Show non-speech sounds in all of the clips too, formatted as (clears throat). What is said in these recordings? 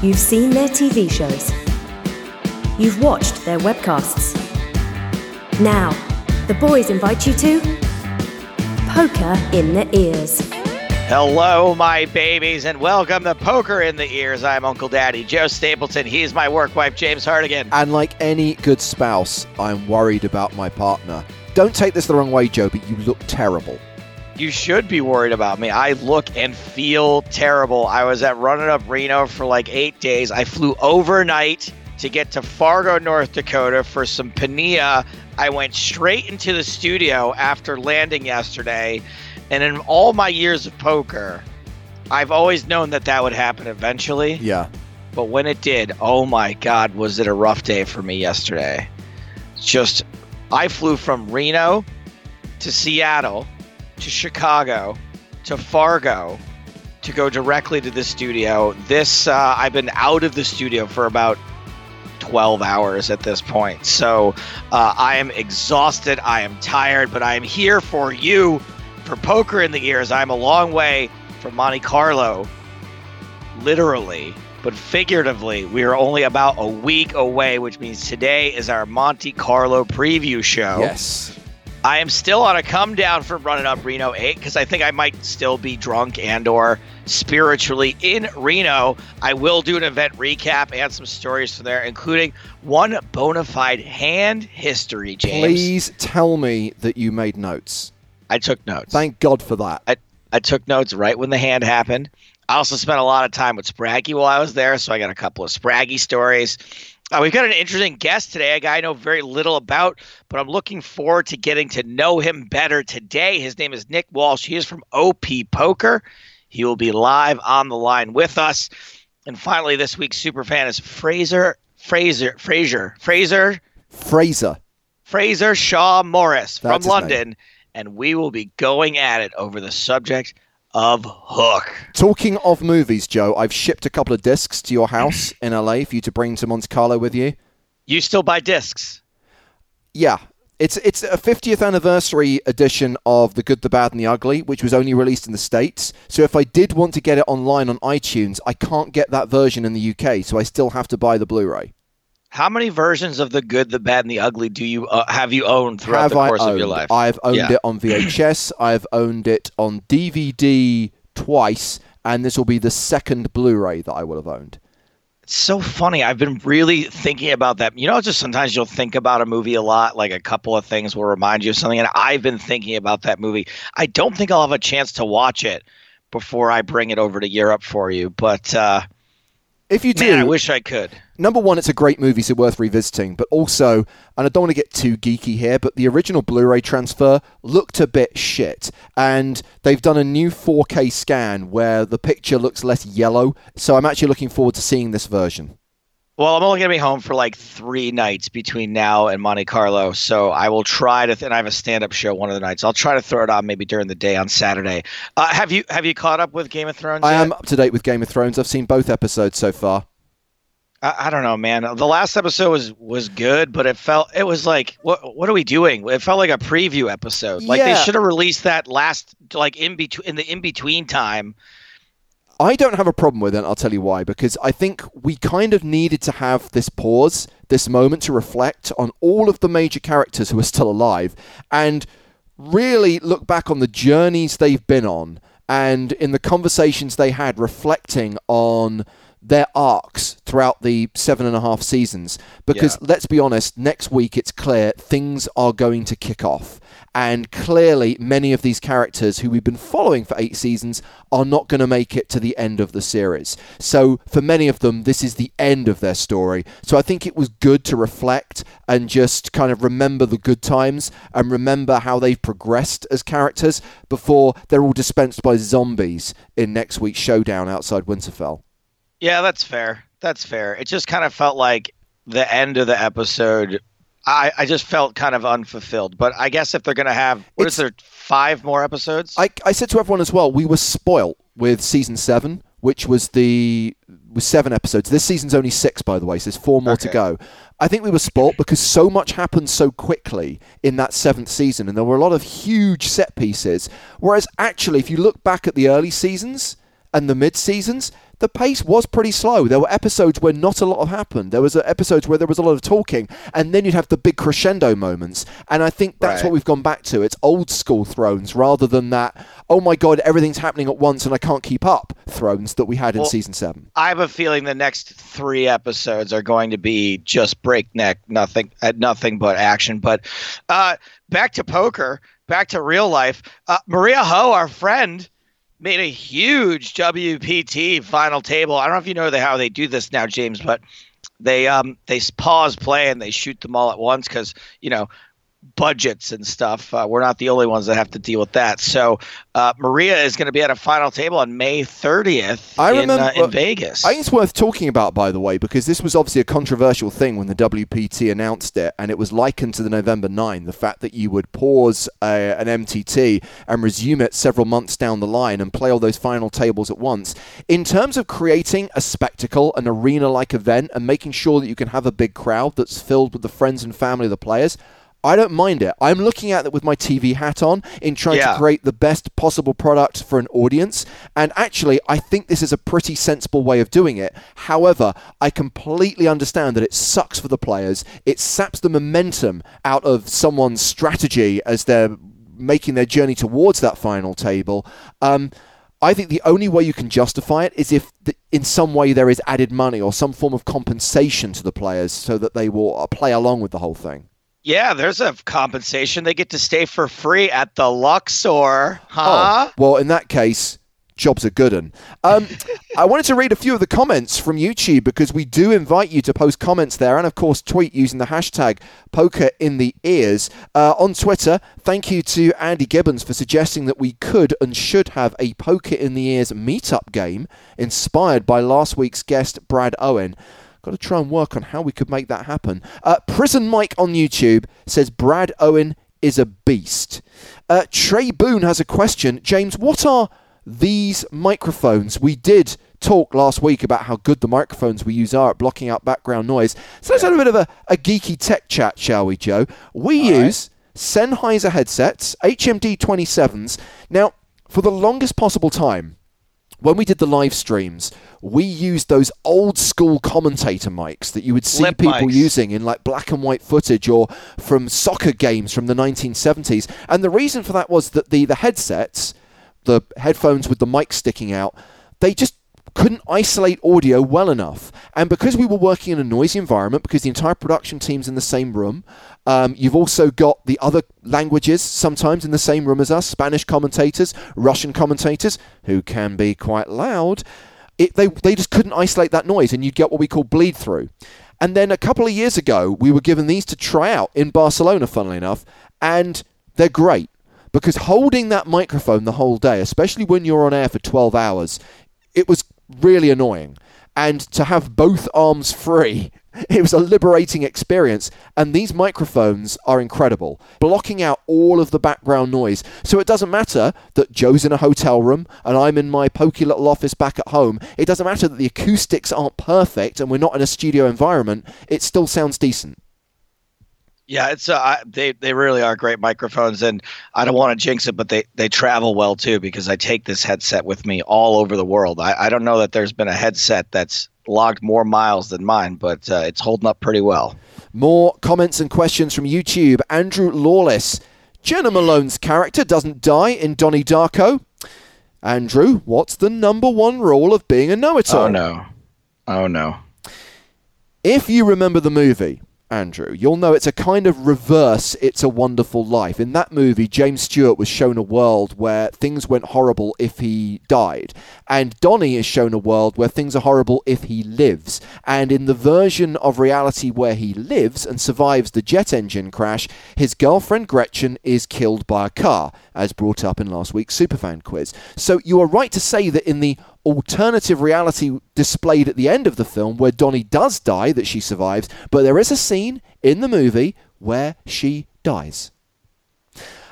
You've seen their TV shows. You've watched their webcasts. Now, the boys invite you to Poker in the Ears. Hello, my babies, and welcome to Poker in the Ears. I'm Uncle Daddy Joe Stapleton. He's my work wife, James Hartigan. And like any good spouse, I'm worried about my partner. Don't take this the wrong way, Joe, but you look terrible. You should be worried about me. I look and feel terrible. I was at Run It Up Reno for like eight days. I flew overnight to get to Fargo, North Dakota for some pania. I went straight into the studio after landing yesterday. And in all my years of poker, I've always known that that would happen eventually. Yeah. But when it did, oh my God, was it a rough day for me yesterday? Just, I flew from Reno to Seattle to Chicago to Fargo to go directly to the studio. This, uh, I've been out of the studio for about 12 hours at this point. So uh, I am exhausted. I am tired, but I am here for you for poker in the ears. I'm a long way from Monte Carlo, literally, but figuratively, we are only about a week away, which means today is our Monte Carlo preview show. Yes. I am still on a come down from run it up Reno 8 because I think I might still be drunk and or spiritually in Reno. I will do an event recap and some stories from there, including one bona fide hand history, James. Please tell me that you made notes. I took notes. Thank God for that. I, I took notes right when the hand happened. I also spent a lot of time with Spraggy while I was there, so I got a couple of Spraggy stories. Uh, we've got an interesting guest today, a guy I know very little about, but I'm looking forward to getting to know him better today. His name is Nick Walsh. He is from OP Poker. He will be live on the line with us. And finally, this week's super fan is Fraser, Fraser, Fraser, Fraser, Fraser. Fraser Shaw Morris That's from London. And we will be going at it over the subject of Hook. Talking of movies, Joe, I've shipped a couple of discs to your house (clears throat) in LA for you to bring to Monte Carlo with you. You still buy discs? Yeah. It's it's a 50th anniversary edition of The Good, the Bad, and the Ugly, which was only released in the States. So if I did want to get it online on iTunes, I can't get that version in the UK, so I still have to buy the Blu-ray. How many versions of the good, the bad, and the ugly do you uh, have you owned throughout have the course of your life? I've owned Yeah. it on VHS. (clears throat) I've owned it on DVD twice, and this will be the second Blu-ray that I will have owned. It's so funny. I've been really thinking about that. You know, just sometimes you'll think about a movie a lot, like a couple of things will remind you of something. And I've been thinking about that movie. I don't think I'll have a chance to watch it before I bring it over to Europe for you. But uh, If you do, man, I wish I could. Number one, it's a great movie, so worth revisiting. But also, and I don't want to get too geeky here, but the original Blu-ray transfer looked a bit shit, and they've done a new 4K scan where the picture looks less yellow. So I'm actually looking forward to seeing this version. Well, I'm only going to be home for like three nights between now and Monte Carlo, so I will try to. Th- and I have a stand-up show one of the nights. I'll try to throw it on maybe during the day on Saturday. Uh, have you have you caught up with Game of Thrones? I yet? am up to date with Game of Thrones. I've seen both episodes so far. I, I don't know, man. The last episode was was good, but it felt it was like what what are we doing? It felt like a preview episode. Like they should have released that last like in between in the in between time. I don't have a problem with it. I'll tell you why. Because I think we kind of needed to have this pause, this moment to reflect on all of the major characters who are still alive, and really look back on the journeys they've been on, and in the conversations they had, reflecting on their arcs throughout the seven and a half seasons. Because let's be honest, next week it's clear things are going to kick off. And clearly, many of these characters who we've been following for eight seasons are not going to make it to the end of the series. So, for many of them, this is the end of their story. So, I think it was good to reflect and just kind of remember the good times and remember how they've progressed as characters before they're all dispensed by zombies in next week's showdown outside Winterfell. Yeah, that's fair. That's fair. It just kind of felt like the end of the episode. I, I just felt kind of unfulfilled. But I guess if they're going to have, what is It's- there, five more episodes? I, I said to everyone as well, we were spoilt with season seven, which was the was seven episodes. This season's only six, by the way, so there's four more to go. I think we were spoilt because so much happened so quickly in that seventh season, and there were a lot of huge set pieces. Whereas actually, if you look back at the early seasons and the mid seasons, the pace was pretty slow. There were episodes where not a lot happened. There was episodes where there was a lot of talking, and then you'd have the big crescendo moments. And I think that's Right. what we've gone back to. It's old school Thrones rather than that. Oh my god, everything's happening at once and I can't keep up. Thrones that we had in season seven. I have a feeling the next three episodes are going to be just breakneck, nothing, uh, nothing but action. But uh, back to poker, back to real life. Uh, Maria Ho, our friend, made a huge WPT final table. I don't know if you know how they do this now, James, but they um they pause play and they shoot them all at once because you know budgets and stuff. Uh, we're not the only ones that have to deal with that. So uh, Maria is going to be at a final table on May 30th I in, remember- uh, in Vegas. I think it's worth talking about, by the way, because this was obviously a controversial thing when the WPT announced it, and it was likened to the November 9, the fact that you would pause uh, an MTT and resume it several months down the line and play all those final tables at once. In terms of creating a spectacle, an arena like event, and making sure that you can have a big crowd that's filled with the friends and family of the players, I don't mind it. I'm looking at it with my TV hat on in trying Yeah. to create the best possible product for an audience. And actually, I think this is a pretty sensible way of doing it. However, I completely understand that it sucks for the players. It saps the momentum out of someone's strategy as they're making their journey towards that final table. Um, I think the only way you can justify it is if, the, in some way, there is added money or some form of compensation to the players so that they will play along with the whole thing. Yeah, there's a compensation. They get to stay for free at the Luxor, huh? Oh, well, in that case, job's a good one. Um, I wanted to read a few of the comments from YouTube because we do invite you to post comments there and, of course, tweet using the hashtag poker in the ears. Uh, on Twitter, thank you to Andy Gibbons for suggesting that we could and should have a poker in the ears meetup game inspired by last week's guest, Brad Owen. Got to try and work on how we could make that happen. Uh, Prison Mike on YouTube says Brad Owen is a beast. Uh, Trey Boone has a question. James, what are these microphones? We did talk last week about how good the microphones we use are at blocking out background noise. So let's have a bit of a, a geeky tech chat, shall we, Joe? We use Sennheiser headsets, HMD 27s. Now, for the longest possible time, when we did the live streams, we used those old school commentator mics that you would see Lip people mics. using in like black and white footage or from soccer games from the 1970s. And the reason for that was that the, the headsets, the headphones with the mic sticking out, they just couldn't isolate audio well enough. And because we were working in a noisy environment, because the entire production team's in the same room, um, you've also got the other languages sometimes in the same room as us Spanish commentators, Russian commentators, who can be quite loud. It, they, they just couldn't isolate that noise, and you'd get what we call bleed through. And then a couple of years ago, we were given these to try out in Barcelona, funnily enough, and they're great because holding that microphone the whole day, especially when you're on air for 12 hours, it was really annoying. And to have both arms free, (laughs) it was a liberating experience. And these microphones are incredible, blocking out all of the background noise. So it doesn't matter that Joe's in a hotel room and I'm in my pokey little office back at home. It doesn't matter that the acoustics aren't perfect and we're not in a studio environment. It still sounds decent. Yeah, it's uh, I- they they really are great microphones, and I don't want to jinx it, but they they travel well too because I take this headset with me all over the world. I, I don't know that there's been a headset that's logged more miles than mine, but uh, it's holding up pretty well. More comments and questions from YouTube. Andrew Lawless. Jena Malone's character doesn't die in Donnie Darko. Andrew, what's the number one rule of being a know-it-all? Oh no, oh no. If you remember the movie, Andrew, you'll know it's a kind of reverse It's a Wonderful Life. In that movie, James Stewart was shown a world where things went horrible if he died. And Donnie is shown a world where things are horrible if he lives. And in the version of reality where he lives and survives the jet engine crash, his girlfriend Gretchen is killed by a car, as brought up in last week's Superfan quiz. So you are right to say that in the alternative reality displayed at the end of the film where Donnie does die, that she survives, but there is a scene in the movie where she dies.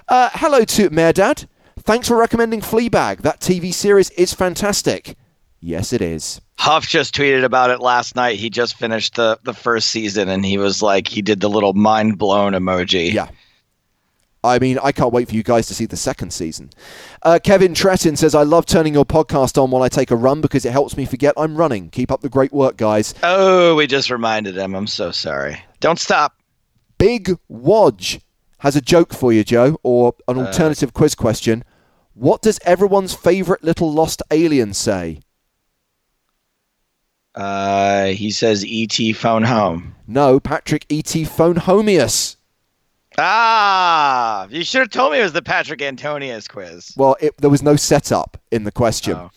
Uh, hello to Mayor Dad. Thanks for recommending Fleabag. That TV series is fantastic. Yes, it is. Huff just tweeted about it last night. He just finished the the first season, and he was like, he did the little mind blown emoji. Yeah. I mean, I can't wait for you guys to see the second season. Uh, Kevin Tretton says, I love turning your podcast on while I take a run because it helps me forget I'm running. Keep up the great work, guys. Oh, we just reminded him. I'm so sorry. Don't stop. Big Wodge has a joke for you, Joe, or an alternative uh, quiz question. What does everyone's favorite little lost alien say? Uh, he says E.T. phone home. No, Patrick E.T. phone homius. Ah, you should have told me it was the Patrick Antonius quiz. Well, it, there was no setup in the question. Oh.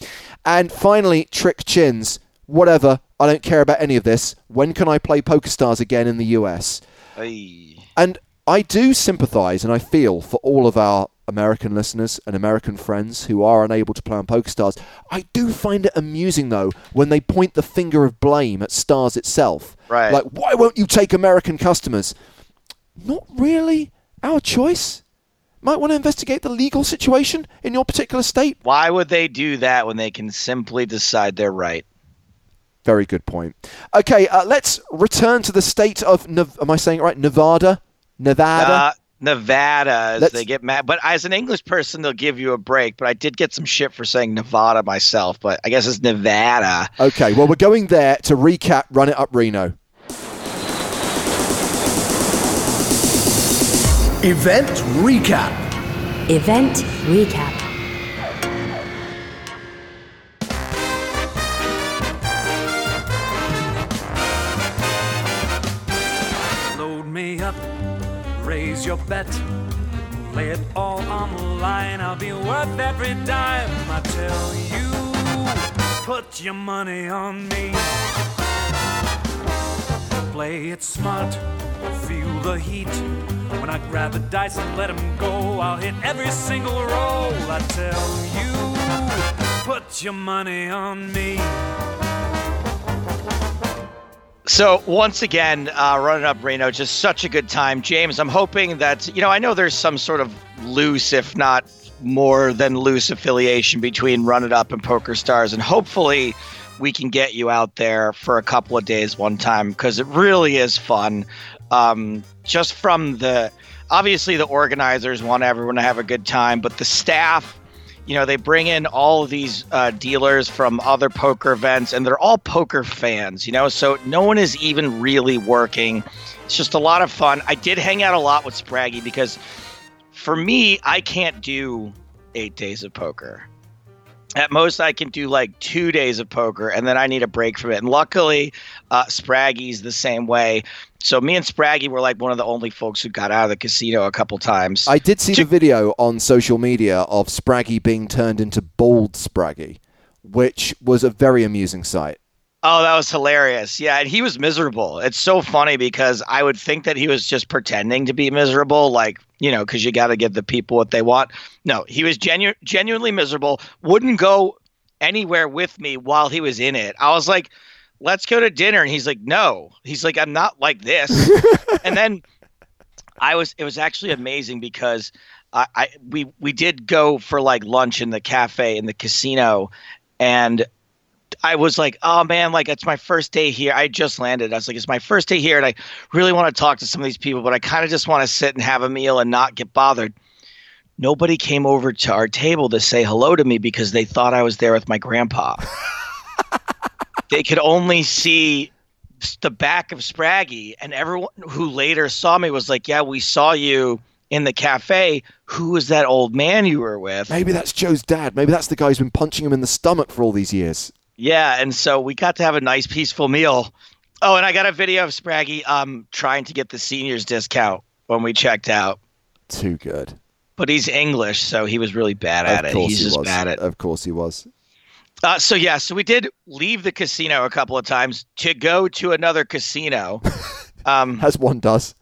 And finally, Trick Chins. Whatever, I don't care about any of this. When can I play PokerStars again in the US? Aye. And I do sympathise and I feel for all of our American listeners and American friends who are unable to play on PokerStars. I do find it amusing though when they point the finger of blame at Stars itself. Right. Like, why won't you take American customers? Not really our choice. Might want to investigate the legal situation in your particular state. Why would they do that when they can simply decide they're right? Very good point. Okay, uh, let's return to the state of. Am I saying it right? Nevada. Nevada. Uh, Nevada as Let's, they get mad. But as an English person, they'll give you a break. But I did get some shit for saying Nevada myself, but I guess it's Nevada. Okay, well, we're going there to recap Run It Up Reno. Event recap. Event recap. Load me up raise your bet. Lay it all on the line, I'll be worth every dime. I tell you, put your money on me. Play it smart, feel the heat. When I grab the dice and let them go, I'll hit every single roll. I tell you, put your money on me. So once again, uh, run it up Reno, just such a good time, James. I'm hoping that you know I know there's some sort of loose, if not more than loose, affiliation between Run It Up and Poker Stars, and hopefully we can get you out there for a couple of days one time because it really is fun. Um, just from the obviously the organizers want everyone to have a good time, but the staff you know, they bring in all of these uh, dealers from other poker events, and they're all poker fans, you know, so no one is even really working. It's just a lot of fun. I did hang out a lot with Spraggy because for me, I can't do eight days of poker. At most, I can do like two days of poker, and then I need a break from it. And luckily, uh, Spraggy's the same way. So me and Spraggy were like one of the only folks who got out of the casino a couple times. I did see to- the video on social media of Spraggy being turned into bald Spraggy, which was a very amusing sight. Oh, that was hilarious. Yeah, and he was miserable. It's so funny because I would think that he was just pretending to be miserable, like, you know, because you got to give the people what they want. No, he was genu- genuinely miserable, wouldn't go anywhere with me while he was in it. I was like, let's go to dinner. And he's like, no. He's like, I'm not like this. (laughs) and then I was, it was actually amazing because I, I, we, we did go for like lunch in the cafe in the casino. And I was like, oh man, like it's my first day here. I just landed. I was like, it's my first day here. And I really want to talk to some of these people, but I kind of just want to sit and have a meal and not get bothered. Nobody came over to our table to say hello to me because they thought I was there with my grandpa. (laughs) they could only see the back of Spraggy, and everyone who later saw me was like, "Yeah, we saw you in the cafe. Who was that old man you were with?" Maybe that's Joe's dad. Maybe that's the guy who's been punching him in the stomach for all these years. Yeah, and so we got to have a nice, peaceful meal. Oh, and I got a video of Spraggy um trying to get the seniors discount when we checked out. Too good. But he's English, so he was really bad at of it. He's he just was. bad at. It. Of course he was. Uh, so yeah, so we did leave the casino a couple of times to go to another casino. (laughs) Um, As one does.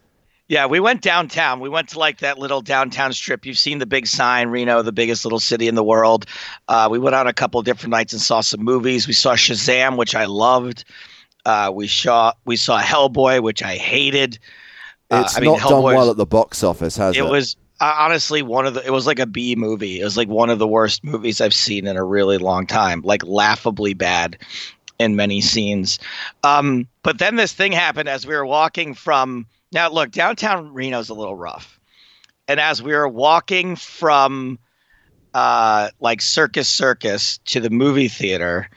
Yeah, we went downtown. We went to like that little downtown strip. You've seen the big sign, Reno, the biggest little city in the world. Uh, we went out a couple of different nights and saw some movies. We saw Shazam, which I loved. Uh, we saw we saw Hellboy, which I hated. Uh, it's I mean, not Hellboy's, done well at the box office, has it? It was honestly one of the it was like a b movie it was like one of the worst movies i've seen in a really long time like laughably bad in many scenes um, but then this thing happened as we were walking from now look downtown reno's a little rough and as we were walking from uh, like Circus Circus to the movie theater,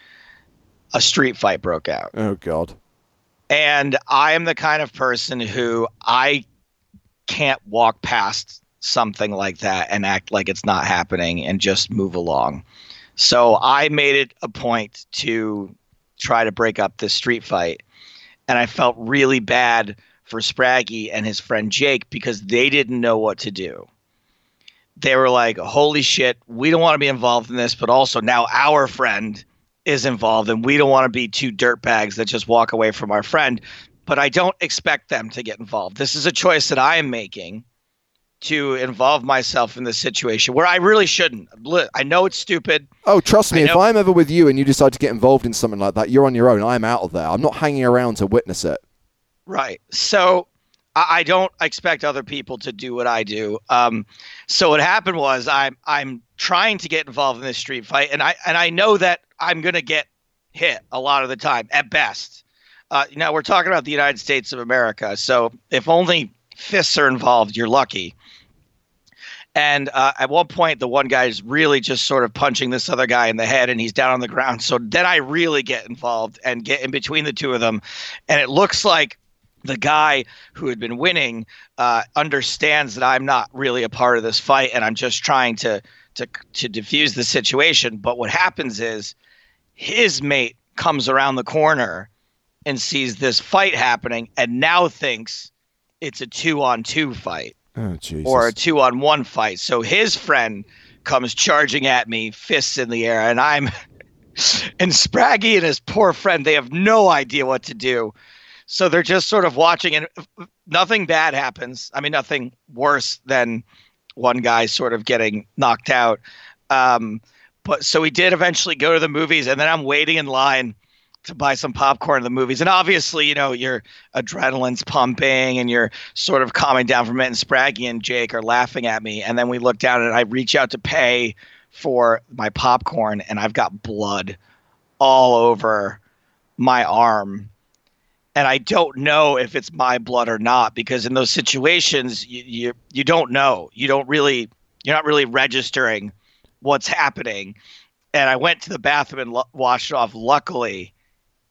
a street fight broke out. Oh God. And I am the kind of person who I can't walk past something like that and act like it's not happening and just move along. So I made it a point to try to break up this street fight. And I felt really bad for Spraggy and his friend Jake because they didn't know what to do. They were like, holy shit, we don't want to be involved in this, but also now our friend is involved and we don't want to be two dirtbags that just walk away from our friend. But I don't expect them to get involved. This is a choice that I am making to involve myself in this situation where I really shouldn't. I know it's stupid. Oh, trust me, if I'm ever with you and you decide to get involved in something like that, you're on your own. I'm out of there. I'm not hanging around to witness it. Right. So I, don't expect other people to do what I do. Um, so what happened was I'm I'm trying to get involved in this street fight, and I and I know that I'm gonna get hit a lot of the time at best. Uh, know, we're talking about the United States of America, so if only fists are involved, you're lucky. And uh, at one point, the one guy is really just sort of punching this other guy in the head, and he's down on the ground. So then I really get involved and get in between the two of them, and it looks like the guy who had been winning uh, understands that I'm not really a part of this fight, and I'm just trying to to to diffuse the situation. But what happens is his mate comes around the corner and sees this fight happening, and now thinks it's a two on two fight Oh, or a two on one fight. So his friend comes charging at me, fists in the air, and I'm (laughs) and Spraggy and his poor friend, they have no idea what to do. So they're just sort of watching and nothing bad happens. I mean nothing worse than one guy sort of getting knocked out. Um, but so we did eventually go to the movies and then I'm waiting in line to buy some popcorn at the movies. And obviously, you know, your adrenaline's pumping and you're sort of calming down from it. And Spraggy and Jake are laughing at me. And then we look down and I reach out to pay for my popcorn and I've got blood all over my arm. And I don't know if it's my blood or not because in those situations you, you you don't know. You don't really you're not really registering what's happening. And I went to the bathroom and lo- washed it off. Luckily,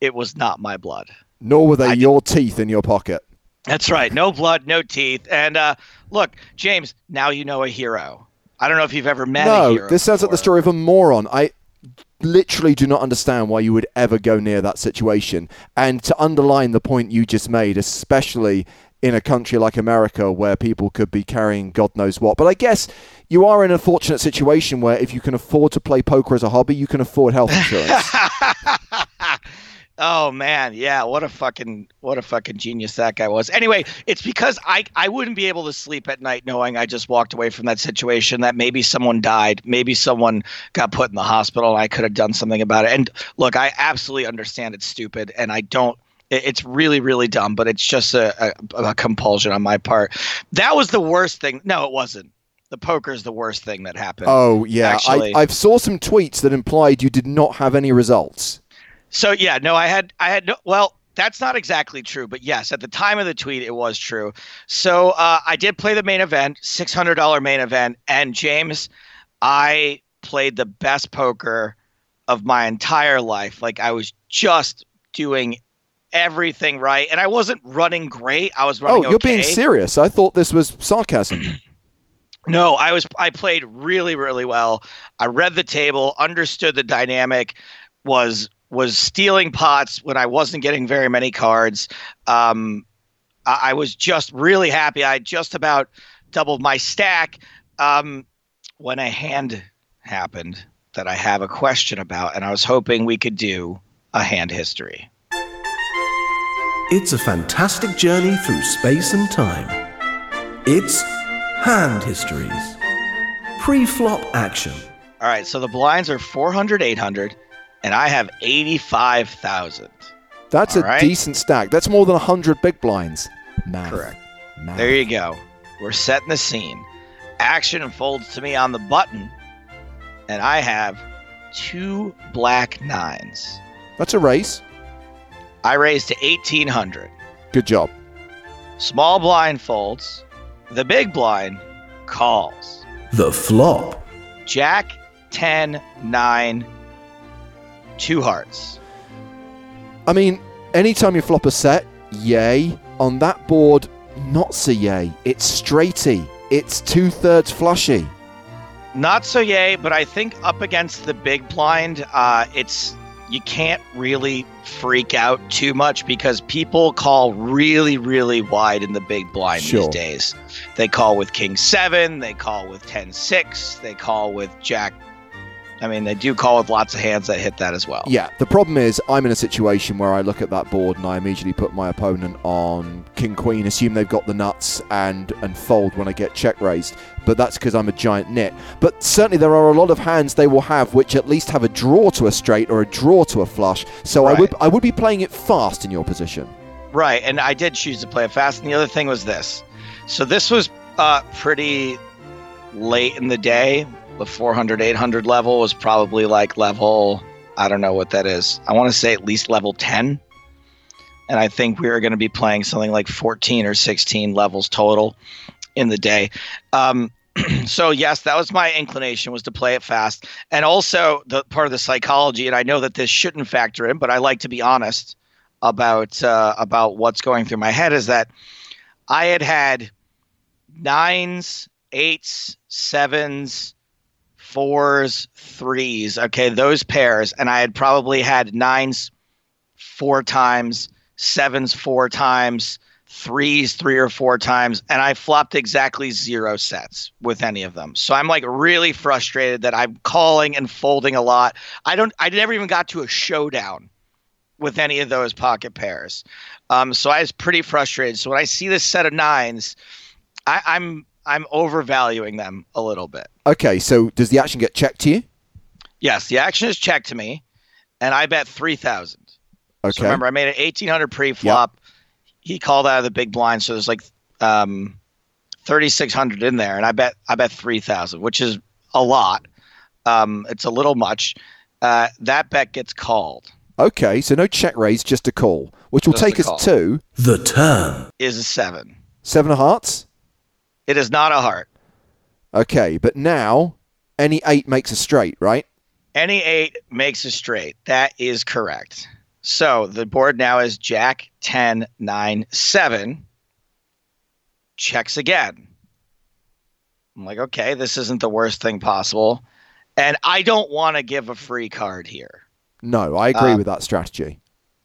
it was not my blood. Nor were they I- your teeth in your pocket. That's right. No blood, no teeth. And uh, look, James, now you know a hero. I don't know if you've ever met a No, hero. this sounds like the story of a moron. I literally do not understand why you would ever go near that situation. And to underline the point you just made, especially in a country like America where people could be carrying God knows what. But I guess you are in a fortunate situation where if you can afford to play poker as a hobby, you can afford health insurance. (laughs) Oh man, yeah, what a fucking what a fucking genius that guy was. Anyway, it's because I I wouldn't be able to sleep at night knowing I just walked away from that situation that maybe someone died, maybe someone got put in the hospital and I could have done something about it. And look, I absolutely understand it's stupid and I don't it's really really dumb, but it's just a, a, a compulsion on my part. That was the worst thing. No, it wasn't. The poker is the worst thing that happened. oh, yeah. Actually- I, I saw some tweets that implied you did not have any results. So yeah, no, I had I had no well, that's not exactly true, but yes, at the time of the tweet it was true. So uh, I did play the main event, six hundred dollar main event, and James, I played the best poker of my entire life. Like I was just doing everything right, and I wasn't running great. I was running. Oh, running. you're being serious. I thought this was sarcasm. (clears throat) (clears throat) No, I was I played really really well. I read the table, understood the dynamic, was was stealing pots when I wasn't getting very many cards. Um, I, I was just really happy. I just about doubled my stack um, when a hand happened that I have a question about, and I was hoping we could do a hand history. It's a fantastic journey through space and time. It's Hand Histories. Pre flop action. All right, so the blinds are 400, 800, and I have 85,000. That's All a right. decent stack. That's more than 100 big blinds. Math. Correct. Math. There you go. We're setting the scene. Action folds to me on the button, and I have two black nines. That's a race. I raise to 1800. Good job. Small blind folds. The big blind calls. The flop. Jack 10 9 two hearts. I mean, anytime you flop a set, yay. On that board, not so yay. It's straighty. It's two thirds flushy. Not so yay, but I think up against the big blind, uh, it's you can't really freak out too much because people call really, really wide in the big blind Sure. these days. They call with King Seven, they call with 10 6, they call with Jack. I mean, they do call with lots of hands that hit that as well. Yeah, the problem is I'm in a situation where I look at that board and I immediately put my opponent on King Queen, assume they've got the nuts and and fold when I get check raised. But that's because I'm a giant nit. But certainly there are a lot of hands they will have which at least have a draw to a straight or a draw to a flush. So I would I would be playing it fast in your position. Right, and I did choose to play it fast. And the other thing was this. So this was uh, pretty late in the day. The 400, 800 level was probably like level, I don't know what that is. I want to say at least level 10. And I think we are going to be playing something like 14 or 16 levels total in the day. Um, (clears throat) so yes, that was my inclination was to play it fast. And also the part of the psychology, and I know that this shouldn't factor in, but I like to be honest about uh, about what's going through my head is that I had had nines, eights, sevens, fours, threes. Okay, those pairs, and I had probably had nines four times, sevens four times, threes three or four times, and I flopped exactly zero sets with any of them. So I'm like really frustrated that I'm calling and folding a lot. I don't. I never even got to a showdown with any of those pocket pairs. Um, so I was pretty frustrated. So when I see this set of nines, I, I'm I'm overvaluing them a little bit. Okay, so does the action get checked to you? Yes, the action is checked to me, and I bet three thousand. Okay. So remember, I made an eighteen hundred pre-flop. He called out of the big blind, so there's like um, thirty six hundred in there, and I bet I bet three thousand, which is a lot. Um, it's a little much. Uh, that bet gets called. Okay, so no check raise, just a call, which will Just take us to The turn. Is a seven. seven of hearts. It is not a heart. Okay, but now any eight makes a straight, right? Any eight makes a straight. That is correct. So the board now is Jack 10, 9, 7. Checks again. I'm like, okay, this isn't the worst thing possible. And I don't want to give a free card here. No, I agree Uh, with that strategy.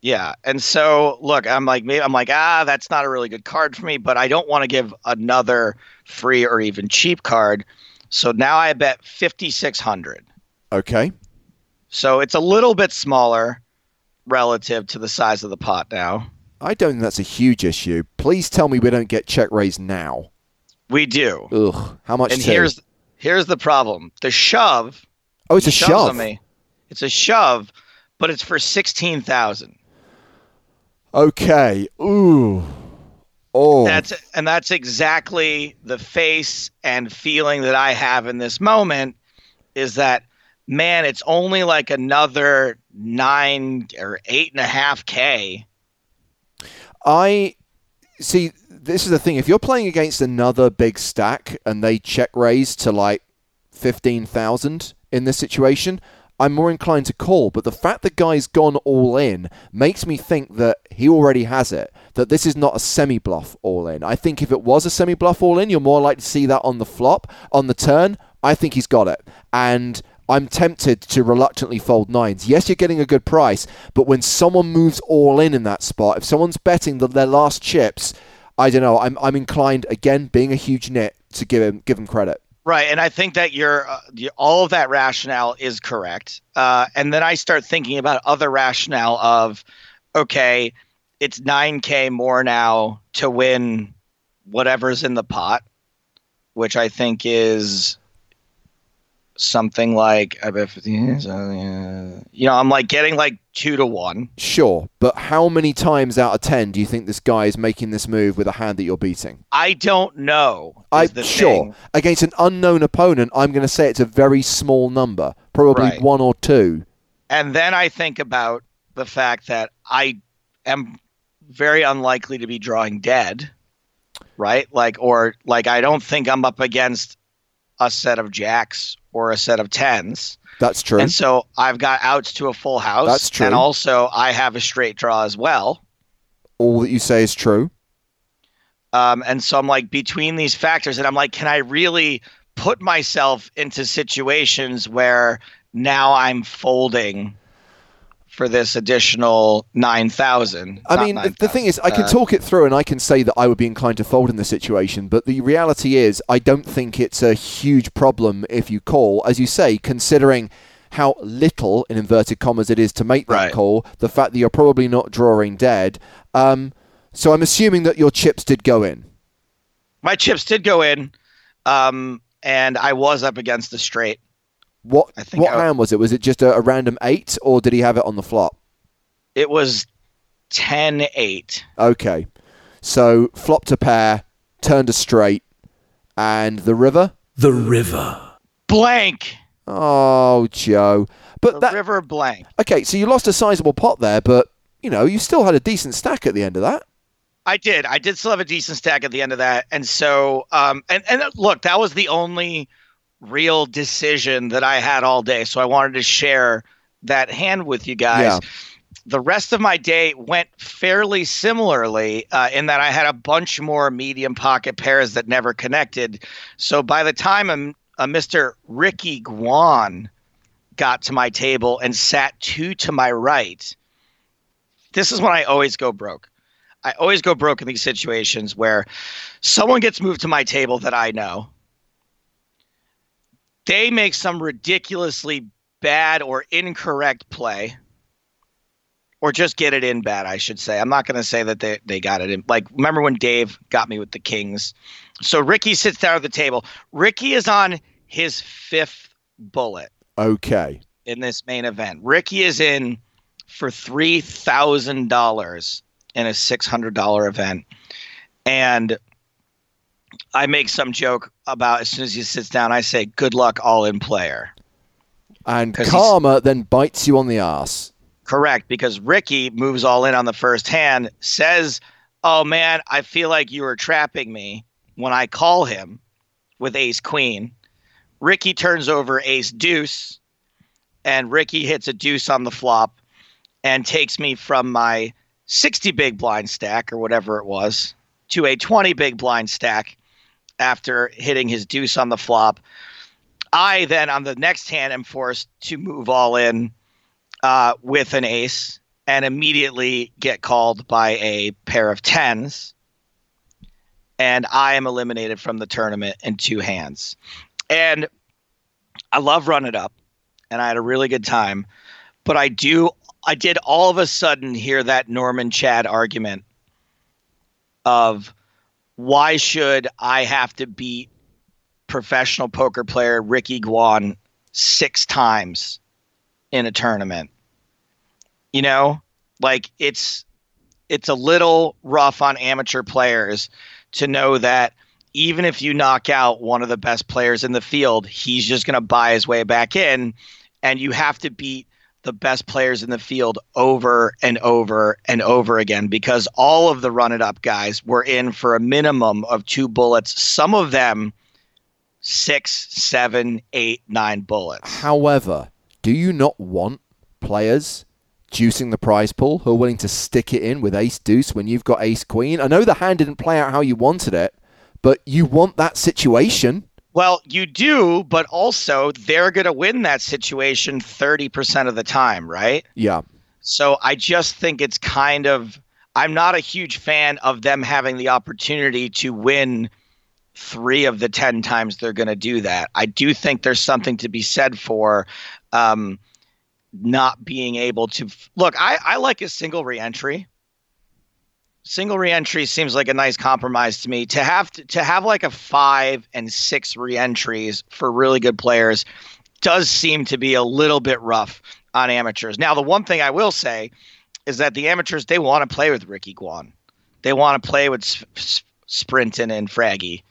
Yeah. And so look, I'm like maybe I'm like, ah, that's not a really good card for me, but I don't want to give another free or even cheap card. So now I bet fifty six hundred. Okay. So it's a little bit smaller relative to the size of the pot now. I don't think that's a huge issue. Please tell me we don't get check raised now. We do. Ugh. How much? And to? here's here's the problem. The shove. oh, it's a shove. Me. It's a shove, but it's for sixteen thousand. Okay. Ooh. Oh. That's and that's exactly the face and feeling that I have in this moment. Is that man? It's only like another nine or eight and a half k. I see. This is the thing. If you're playing against another big stack and they check raise to like fifteen thousand in this situation, I'm more inclined to call. But the fact the guy's gone all in makes me think that he already has it. That this is not a semi bluff all in. I think if it was a semi bluff all in, you're more likely to see that on the flop. On the turn, I think he's got it. And I'm tempted to reluctantly fold nines. Yes, you're getting a good price, but when someone moves all in in that spot, if someone's betting the, their last chips, I don't know. I'm, I'm inclined again, being a huge nit, to give him give him credit. Right, and I think that your uh, all of that rationale is correct. Uh, and then I start thinking about other rationale of, okay, it's nine k more now to win whatever's in the pot, which I think is something like I bet 15, so, uh, you know I'm like getting like two to one. Sure, but how many times out of ten do you think this guy is making this move with a hand that you're beating? I don't know. I sure thing. against an unknown opponent, I'm going to say it's a very small number, probably Right. one or two. And then I think about the fact that I am very unlikely to be drawing dead. right? Like, or like, I don't think I'm up against a set of jacks or a set of tens. That's true. And so I've got outs to a full house. That's true. And also, I have a straight draw as well. All that you say is true. Um, and so I'm like between these factors, and I'm like, can I really put myself into situations where now I'm folding for this additional nine thousand? I mean, the, the thing is, I can talk it through and I can say that I would be inclined to fold in this situation, but the reality is, I don't think it's a huge problem if you call, as you say, considering how little, in inverted commas, it is to make that Right. call, the fact that you're probably not drawing dead. Um, so I'm assuming that your chips did go in. my chips did go in, um, and I was up against the straight. What I think what I- hand was it? Was it just a, a random eight, or did he have it on the flop? It was 10-8. Okay, so flopped a pair, turned a straight, and the river. The river. blank. Oh, Joe. But The that river blank. okay. So you lost a sizable pot there, but you know you still had a decent stack at the end of that. I did. I did still have a decent stack at the end of that, and so um, and and look, that was the only real decision that I had all day. So I wanted to share that hand with you guys. Yeah. The rest of my day went fairly similarly uh, in that I had a bunch more medium pocket pairs that never connected. So by the time a, a Mr. Ricky Guan got to my table and sat two to my right, this is when I always go broke. I always go broke in these situations where someone gets moved to my table that I know. They make some ridiculously bad or incorrect play, or just get it in bad, I should say. I'm not going to say that they, they got it in. Like, remember when Dave got me with the Kings? So Ricky sits down at the table. Ricky is on his fifth bullet Okay. in this main event. Ricky is in for three thousand dollars in a six hundred dollar event, and I make some joke about as soon as he sits down, I say, "Good luck, all in player." And karma then bites you on the ass. Correct, because Ricky moves all in on the first hand, says, Oh man, I feel like you were trapping me when I call him with ace queen. Ricky turns over ace deuce, and Ricky hits a deuce on the flop and takes me from my 60 big blind stack or whatever it was to a 20 big blind stack after hitting his deuce on the flop. I then, on the next hand, am forced to move all in uh, with an ace and immediately get called by a pair of tens. And I am eliminated from the tournament in two hands. And I love Run It Up, and I had a really good time. But I do, I did all of a sudden hear that Norman Chad argument of why should I have to beat professional poker player Ricky Guan six times in a tournament? You know, like it's it's a little rough on amateur players to know that even if you knock out one of the best players in the field, he's just going to buy his way back in and you have to beat the best players in the field over and over and over again because all of the run it up guys were in for a minimum of two bullets, some of them six, seven, eight, nine bullets. However, do you not want players juicing the prize pool who are willing to stick it in with ace deuce when you've got ace queen? I know the hand didn't play out how you wanted it, but you want that situation. Well, you do, but also they're going to win that situation 30% of the time, right? Yeah. So I just think it's kind of I'm not a huge fan of them having the opportunity to win 3 of the 10 times they're going to do that. I do think there's something to be said for um not being able to look, I, I like a single reentry. Single reentry seems like a nice compromise to me. To have to, to have like a five and six reentries for really good players does seem to be a little bit rough on amateurs. Now, the one thing I will say is that the amateurs they want to play with Ricky Guan. They want to play with S- S- Sprinton and Fraggy,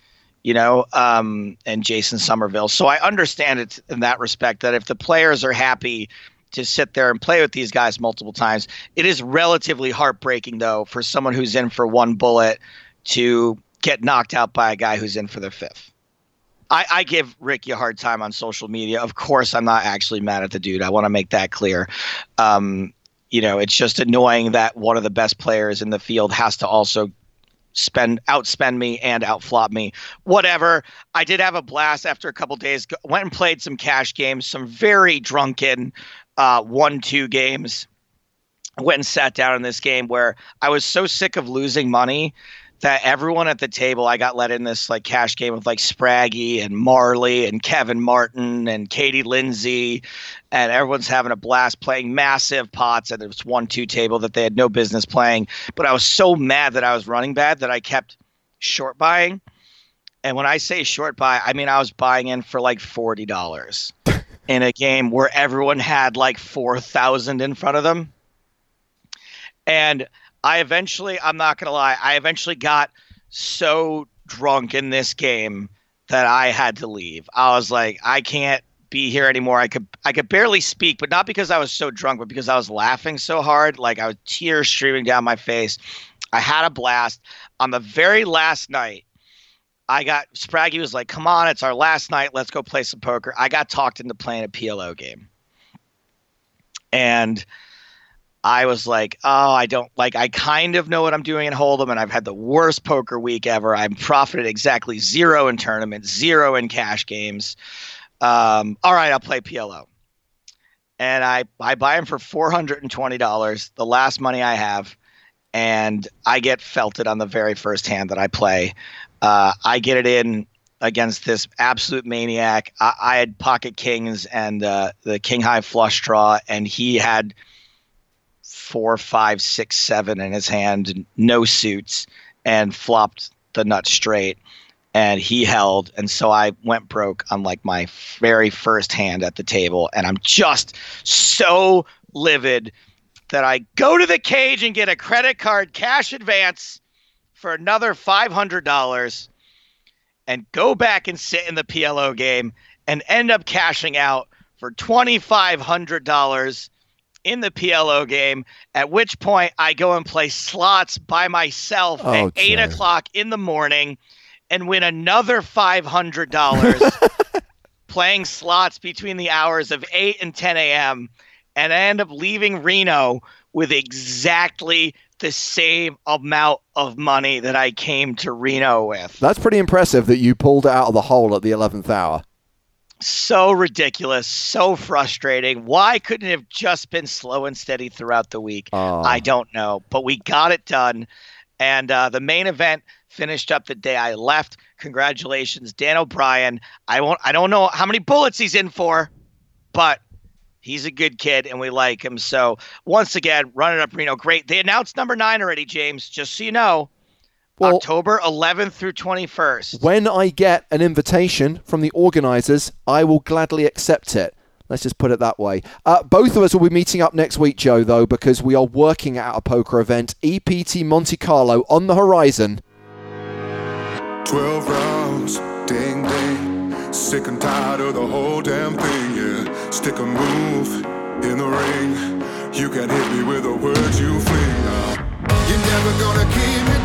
you know, um, and Jason Somerville. So I understand it in that respect that if the players are happy to sit there and play with these guys multiple times, it is relatively heartbreaking though for someone who's in for one bullet to get knocked out by a guy who's in for the fifth. I, I give Ricky a hard time on social media. Of course, I'm not actually mad at the dude. I want to make that clear. Um, you know, it's just annoying that one of the best players in the field has to also spend outspend me and outflop me. Whatever. I did have a blast after a couple days. Went and played some cash games, some very drunken uh, one-two games. I went and sat down in this game where I was so sick of losing money that everyone at the table, I got let in this like cash game with like Spraggy and Marle and Kevin Martin and Katie Lindsay, and everyone's having a blast playing massive pots at this one-two table that they had no business playing. But I was so mad that I was running bad that I kept short buying. And when I say short buy, I mean I was buying in for like forty dollars in a game where everyone had like four thousand in front of them. And I eventually, I'm not going to lie, I eventually got so drunk in this game that I had to leave. I was like, I can't be here anymore. I could I could barely speak, but not because I was so drunk, but because I was laughing so hard, like I was tears streaming down my face. I had a blast. On the very last night, I got Spraggy was like, "Come on, it's our last night. Let's go play some poker." I got talked into playing a PLO game. And I was like, oh, I don't like, I kind of know what I'm doing in Hold'em, and I've had the worst poker week ever. I'm profited exactly zero in tournaments, zero in cash games. Um, all right, I'll play PLO. And I, I buy them for $420, the last money I have, and I get felted on the very first hand that I play. Uh, I get it in against this absolute maniac. I, I had pocket kings and uh, the king high flush draw, and he had – four, five, six, seven in his hand, no suits, and flopped the nut straight. And he held, and so I went broke on like my very first hand at the table, and I'm just so livid that I go to the cage and get a credit card cash advance for another five hundred dollars, and go back and sit in the PLO game and end up cashing out for twenty five hundred dollars in the PLO game, at which point I go and play slots by myself Oh, at 8 Jay. o'clock in the morning and win another $500 (laughs) playing slots between the hours of 8 and 10 a.m. And I end up leaving Reno with exactly the same amount of money that I came to Reno with. That's pretty impressive that you pulled it out of the hole at the 11th hour. so ridiculous, so frustrating. Why couldn't it have just been slow and steady throughout the week? Oh. I don't know, but we got it done. And uh, the main event finished up the day I left. Congratulations, Dan O'Brien. I won't. I don't know how many bullets he's in for, but he's a good kid and we like him. So once again, running up Reno, great. They announced number nine already, James. Just so you know, Well- October 11th through 21st. When I get an invitation from the organisers, I will gladly accept it. Let's just put it that way. Uh, both of us will be meeting up next week, Joe, though, because we are working at a poker event, EPT Monte Carlo, on the horizon. 12 rounds, ding ding. Sick and tired of the whole damn thing, yeah. Stick a move in the ring. You can hit me with the words you fling now. You're never gonna keep me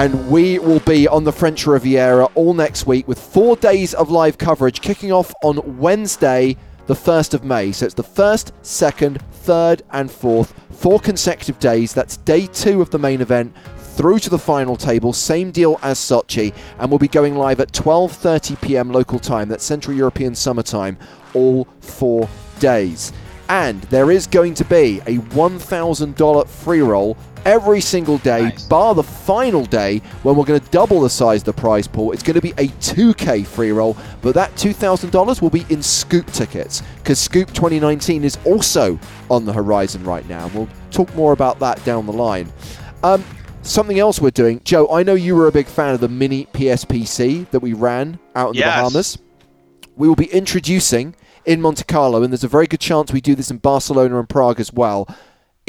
And we will be on the French Riviera all next week with four days of live coverage kicking off on Wednesday, the 1st of May. So it's the first, second, third, and fourth. Four consecutive days. That's day two of the main event through to the final table. Same deal as Sochi. And we'll be going live at 12.30 p.m. local time. That's Central European summertime. All four days. And there is going to be a $1,000 free roll every single day, Nice. bar the final day when we're going to double the size of the prize pool. It's going to be a 2K free roll, but that $2,000 will be in Scoop tickets because Scoop 2019 is also on the horizon right now. We'll talk more about that down the line. Um, something else we're doing, Joe. I know you were a big fan of the mini PSPC that we ran out in the Bahamas we will be introducing in Monte Carlo, and there's a very good chance we do this in Barcelona and Prague as well.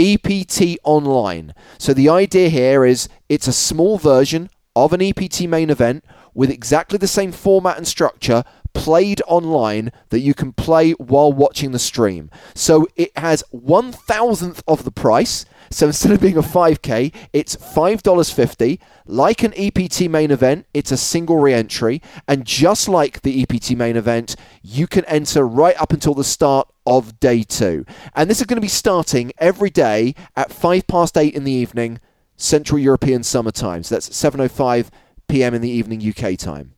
EPT Online. So the idea here is it's a small version of an EPT main event with exactly the same format and structure played online that you can play while watching the stream. So it has one thousandth of the price. So instead of being a 5k, it's $5.50. Like an EPT main event, it's a single re entry. And just like the EPT main event, you can enter right up until the start of day two. And this is going to be starting every day at 5 past 8 in the evening, Central European Summer Time. So that's 7.05 p.m. in the evening UK time.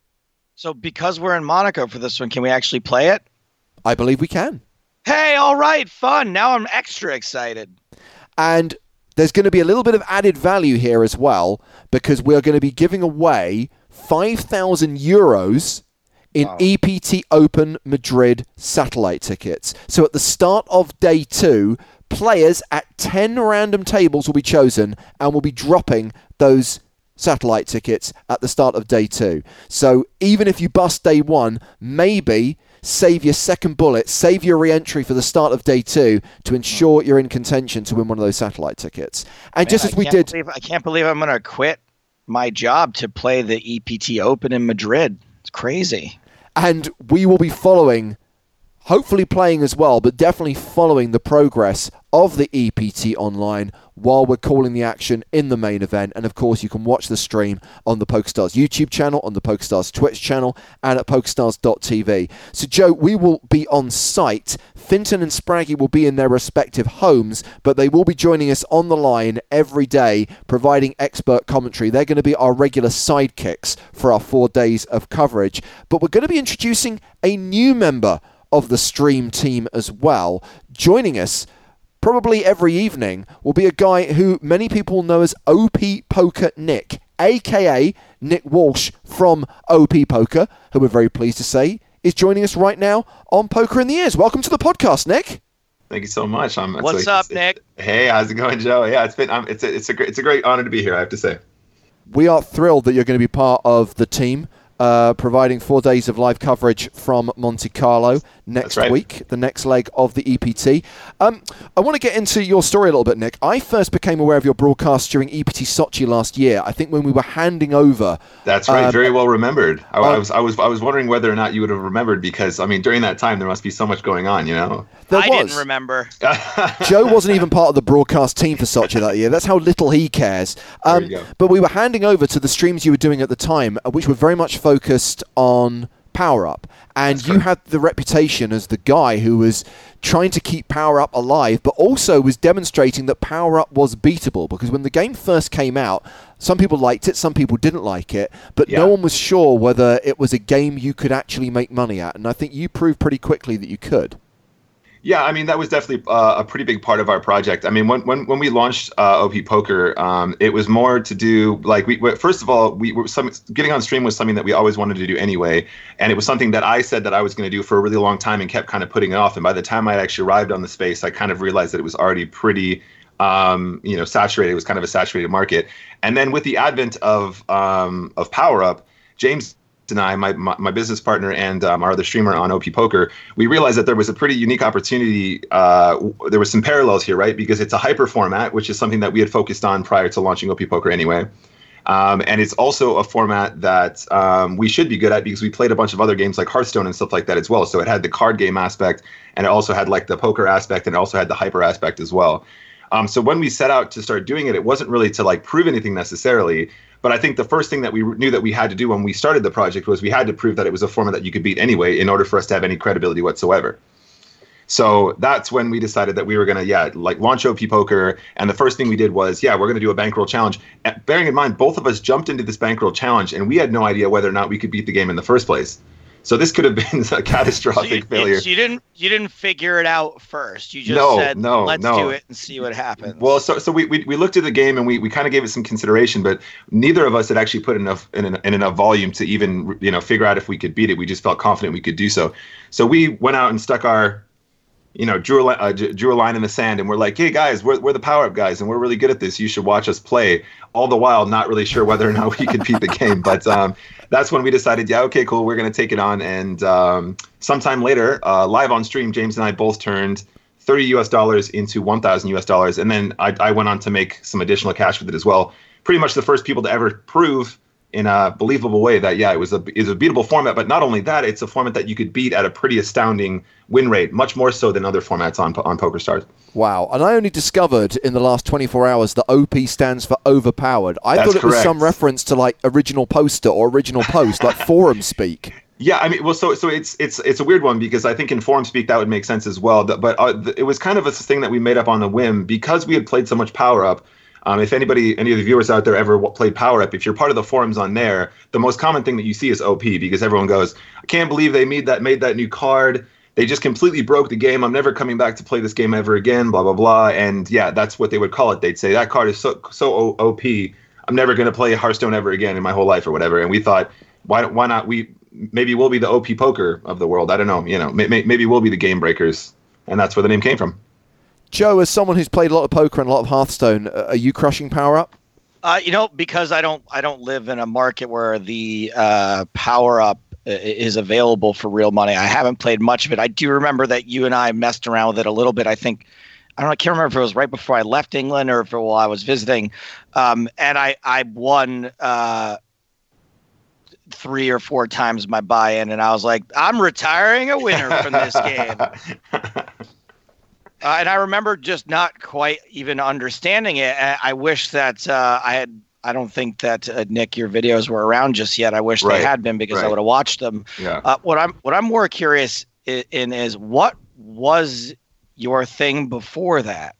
So because we're in Monaco for this one, can we actually play it? I believe we can. Hey, all right, fun. Now I'm extra excited. And there's going to be a little bit of added value here as well because we're going to be giving away 5,000 euros in Wow. EPT Open Madrid satellite tickets. So at the start of day two, players at 10 random tables will be chosen and will be dropping those satellite tickets at the start of day two. So even if you bust day one, maybe save your second bullet, save your re entry for the start of day two to hmm. ensure you're in contention to win one of those satellite tickets. And just as we did. believe- I can't believe I'm going to quit my job to play the EPT Open in Madrid. It's crazy. And we will be following hopefully playing as well but definitely following the progress of the EPT online while we're calling the action in the main event. And of course you can watch the stream on the PokerStars YouTube channel on the PokerStars Twitch channel and at pokerstars.tv so Joe we will be on site. Fintan and Spraggy will be in their respective homes but they will be joining us on the line every day providing expert commentary. They're going to be our regular sidekicks for our 4 days of coverage. But we're going to be introducing a new member of the stream team as well. Joining us probably every evening will be a guy who many people know as OP Poker Nick, aka Nick Walsh from OP Poker, who we're very pleased to say is joining us right now on Poker in the Ears. Welcome to the podcast, Nick. Thank you so much. I'm, What's like- up, Nick? Hey, how's it going, Joe? Yeah, it's been um, it's a, it's a great it's a great honor to be here. I have to say. We are thrilled that you're going to be part of the team. Uh, providing four days of live coverage from Monte Carlo next right. week, the next leg of the EPT. Um, I want to get into your story a little bit, Nick. I first became aware of your broadcast during EPT Sochi last year. I think when we were handing over. That's right. Um, very well remembered. I, I uh, was I was I was wondering whether or not you would have remembered because I mean during that time there must be so much going on, you know. There I was. didn't remember. (laughs) Joe wasn't even part of the broadcast team for Sochi that year. That's how little he cares. Um, There you go. but we were handing over to the streams you were doing at the time, uh, which were very much focused on Power Up. And That's you correct. had the reputation as the guy who was trying to keep Power Up alive, but also was demonstrating that Power Up was beatable. Because when the game first came out, some people liked it, some people didn't like it, but no one was sure whether it was a game you could actually make money at. And I think you proved pretty quickly that you could. Yeah, I mean that was definitely uh, a pretty big part of our project. I mean, when when, when we launched uh, OP Poker, um, it was more to do like we first of all we were some getting on stream was something that we always wanted to do anyway, and it was something that I said that I was going to do for a really long time and kept kind of putting it off. And by the time I actually arrived on the space, I kind of realized that it was already pretty um, you know saturated. It was kind of a saturated market. And then with the advent of um, of Power Up, James and I, my, my, business partner and um, our other streamer on OP Poker, we realized that there was a pretty unique opportunity. Uh, w- there were some parallels here, right? Because it's a hyper format, which is something that we had focused on prior to launching OP Poker anyway. Um, and it's also a format that um, we should be good at because we played a bunch of other games like Hearthstone and stuff like that as well. So it had the card game aspect, and it also had like the poker aspect, and it also had the hyper aspect as well. Um, so when we set out to start doing it, it wasn't really to like prove anything necessarily. But I think the first thing that we knew that we had to do when we started the project was we had to prove that it was a format that you could beat anyway in order for us to have any credibility whatsoever. So that's when we decided that we were gonna, yeah, like launch OP Poker. And the first thing we did was, yeah, we're gonna do a bankroll challenge. Bearing in mind, both of us jumped into this bankroll challenge, and we had no idea whether or not we could beat the game in the first place. So this could have been (laughs) a So catastrophic you, failure. you didn't you didn't figure it out first. You just No, said, no, "Let's no. do it and see what happens." Well, so so we, we, we looked at the game and we, we kind of gave it some consideration, but neither of us had actually put enough in, in enough volume to even you know figure out if we could beat it. We just felt confident we could do so. So we went out and stuck our you know drew a, uh, drew a line in the sand and we're like, hey guys, we're we're the power up guys and we're really good at this. You should watch us play. All the while, not really sure whether or not we could beat the (laughs) game, but um, that's when we decided, yeah, okay, cool, we're gonna take it on. And um, sometime later, uh, live on stream, James and I both turned 30 US dollars into 1,000 US dollars, and then I, I went on to make some additional cash with it as well. Pretty much the first people to ever prove in a believable way that yeah, it was a is a beatable format. But not only that, it's a format that you could beat at a pretty astounding win rate, much more so than other formats on on PokerStars. Wow. And I only discovered in the last 24 hours that OP stands for overpowered. I That's thought it was some reference to like original poster or original post, like (laughs) forum speak. Yeah, I mean, well, so so it's it's it's a weird one because I think in forum speak that would make sense as well. But uh, it was kind of a thing that we made up on a whim because we had played so much Power Up. Um, if anybody, any of the viewers out there ever played Power Up, if you're part of the forums on there, the most common thing that you see is OP because everyone goes, "I can't believe they made that made that new card. They just completely broke the game. I'm never coming back to play this game ever again." Blah blah blah. And yeah, that's what they would call it. They'd say that card is so so OP. I'm never going to play Hearthstone ever again in my whole life or whatever. And we thought, why why not we maybe we'll be the OP poker of the world. I don't know. You know, may, may, maybe we'll be the game breakers, and that's where the name came from. Joe, as someone who's played a lot of poker and a lot of Hearthstone, uh, are you crushing power up? Uh, you know, because I don't I don't live in a market where the uh, power up is available for real money. I haven't played much of it. I do remember that you and I messed around with it a little bit. I think I don't know, I can't remember if it was right before I left England or if it while I was visiting. Um, and I I won uh, three or four times my buy-in, and I was like, I'm retiring a winner from this game. (laughs) Uh, and I remember just not quite even understanding it. I, wish that uh, I had. I don't think that uh, Nick, your videos were around just yet. I wish Right, they had been because I would have watched them. yeah. Uh, what I'm what I'm more curious i- in is what was your thing before that?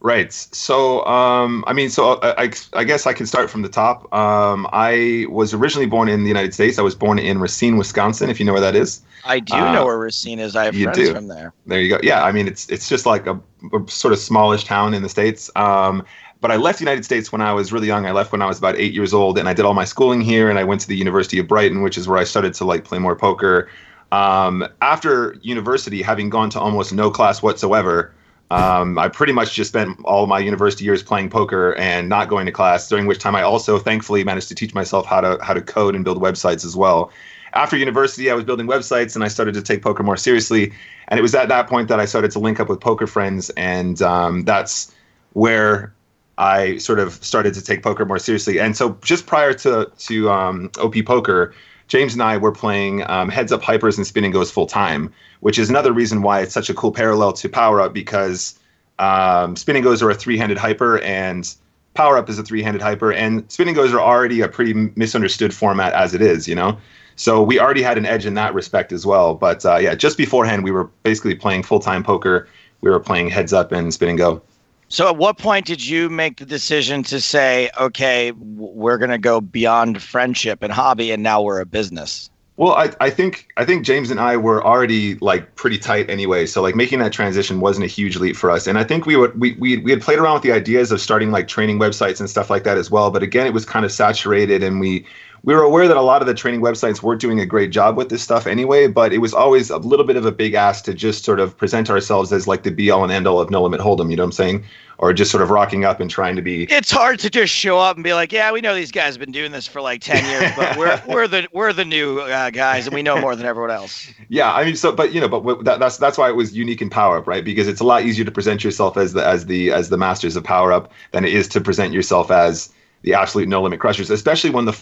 Right. So, um, I mean, so I, I, I guess I can start from the top. Um, I was originally born in the United States. I was born in Racine, Wisconsin, if you know where that is. I do Uh, know where Racine is. I have friends do. from there. There you go. Yeah, I mean, it's it's just like a, a sort of smallish town in the states. Um, but I left the United States when I was really young. I left when I was about eight years old, and I did all my schooling here. And I went to the University of Brighton, which is where I started to like play more poker. Um, after university, having gone to almost no class whatsoever, um, I pretty much just spent all my university years playing poker and not going to class. During which time, I also thankfully managed to teach myself how to how to code and build websites as well after university, I was building websites and I started to take poker more seriously. And it was at that point that I started to link up with poker friends, and um, that's where I sort of started to take poker more seriously. And so, just prior to to um, OP Poker, James and I were playing um, Heads Up Hypers and Spin and Goes full time, which is another reason why it's such a cool parallel to Power Up because um, Spin and Goes are a three-handed hyper and Power Up is a three-handed hyper, and Spin and Goes are already a pretty misunderstood format as it is, you know. So we already had an edge in that respect as well. But uh, yeah, just beforehand, we were basically playing full-time poker. We were playing Heads Up and Spin and Go. So, at what point did you make the decision to say, "Okay, we're going to go beyond friendship and hobby, and now we're a business"? Well, I, I think I think James and I were already like pretty tight anyway. So like making that transition wasn't a huge leap for us. And I think we would we, we we had played around with the ideas of starting like training websites and stuff like that as well. But again, it was kind of saturated, and we we were aware that a lot of the training websites weren't doing a great job with this stuff anyway. But it was always a little bit of a big ask to just sort of present ourselves as like the be all and end all of no limit hold'em. You know what I'm saying? Or just sort of rocking up and trying to be It's hard to just show up and be like, "Yeah, we know these guys have been doing this for like ten years, (laughs) but we're we're the we're the new uh, guys, and we know more than everyone else." Yeah, I mean, so but you know, but w- that, that's that's why it was unique in Power Up, right? Because it's a lot easier to present yourself as the as the as the masters of Power Up than it is to present yourself as the absolute no limit crushers, especially when the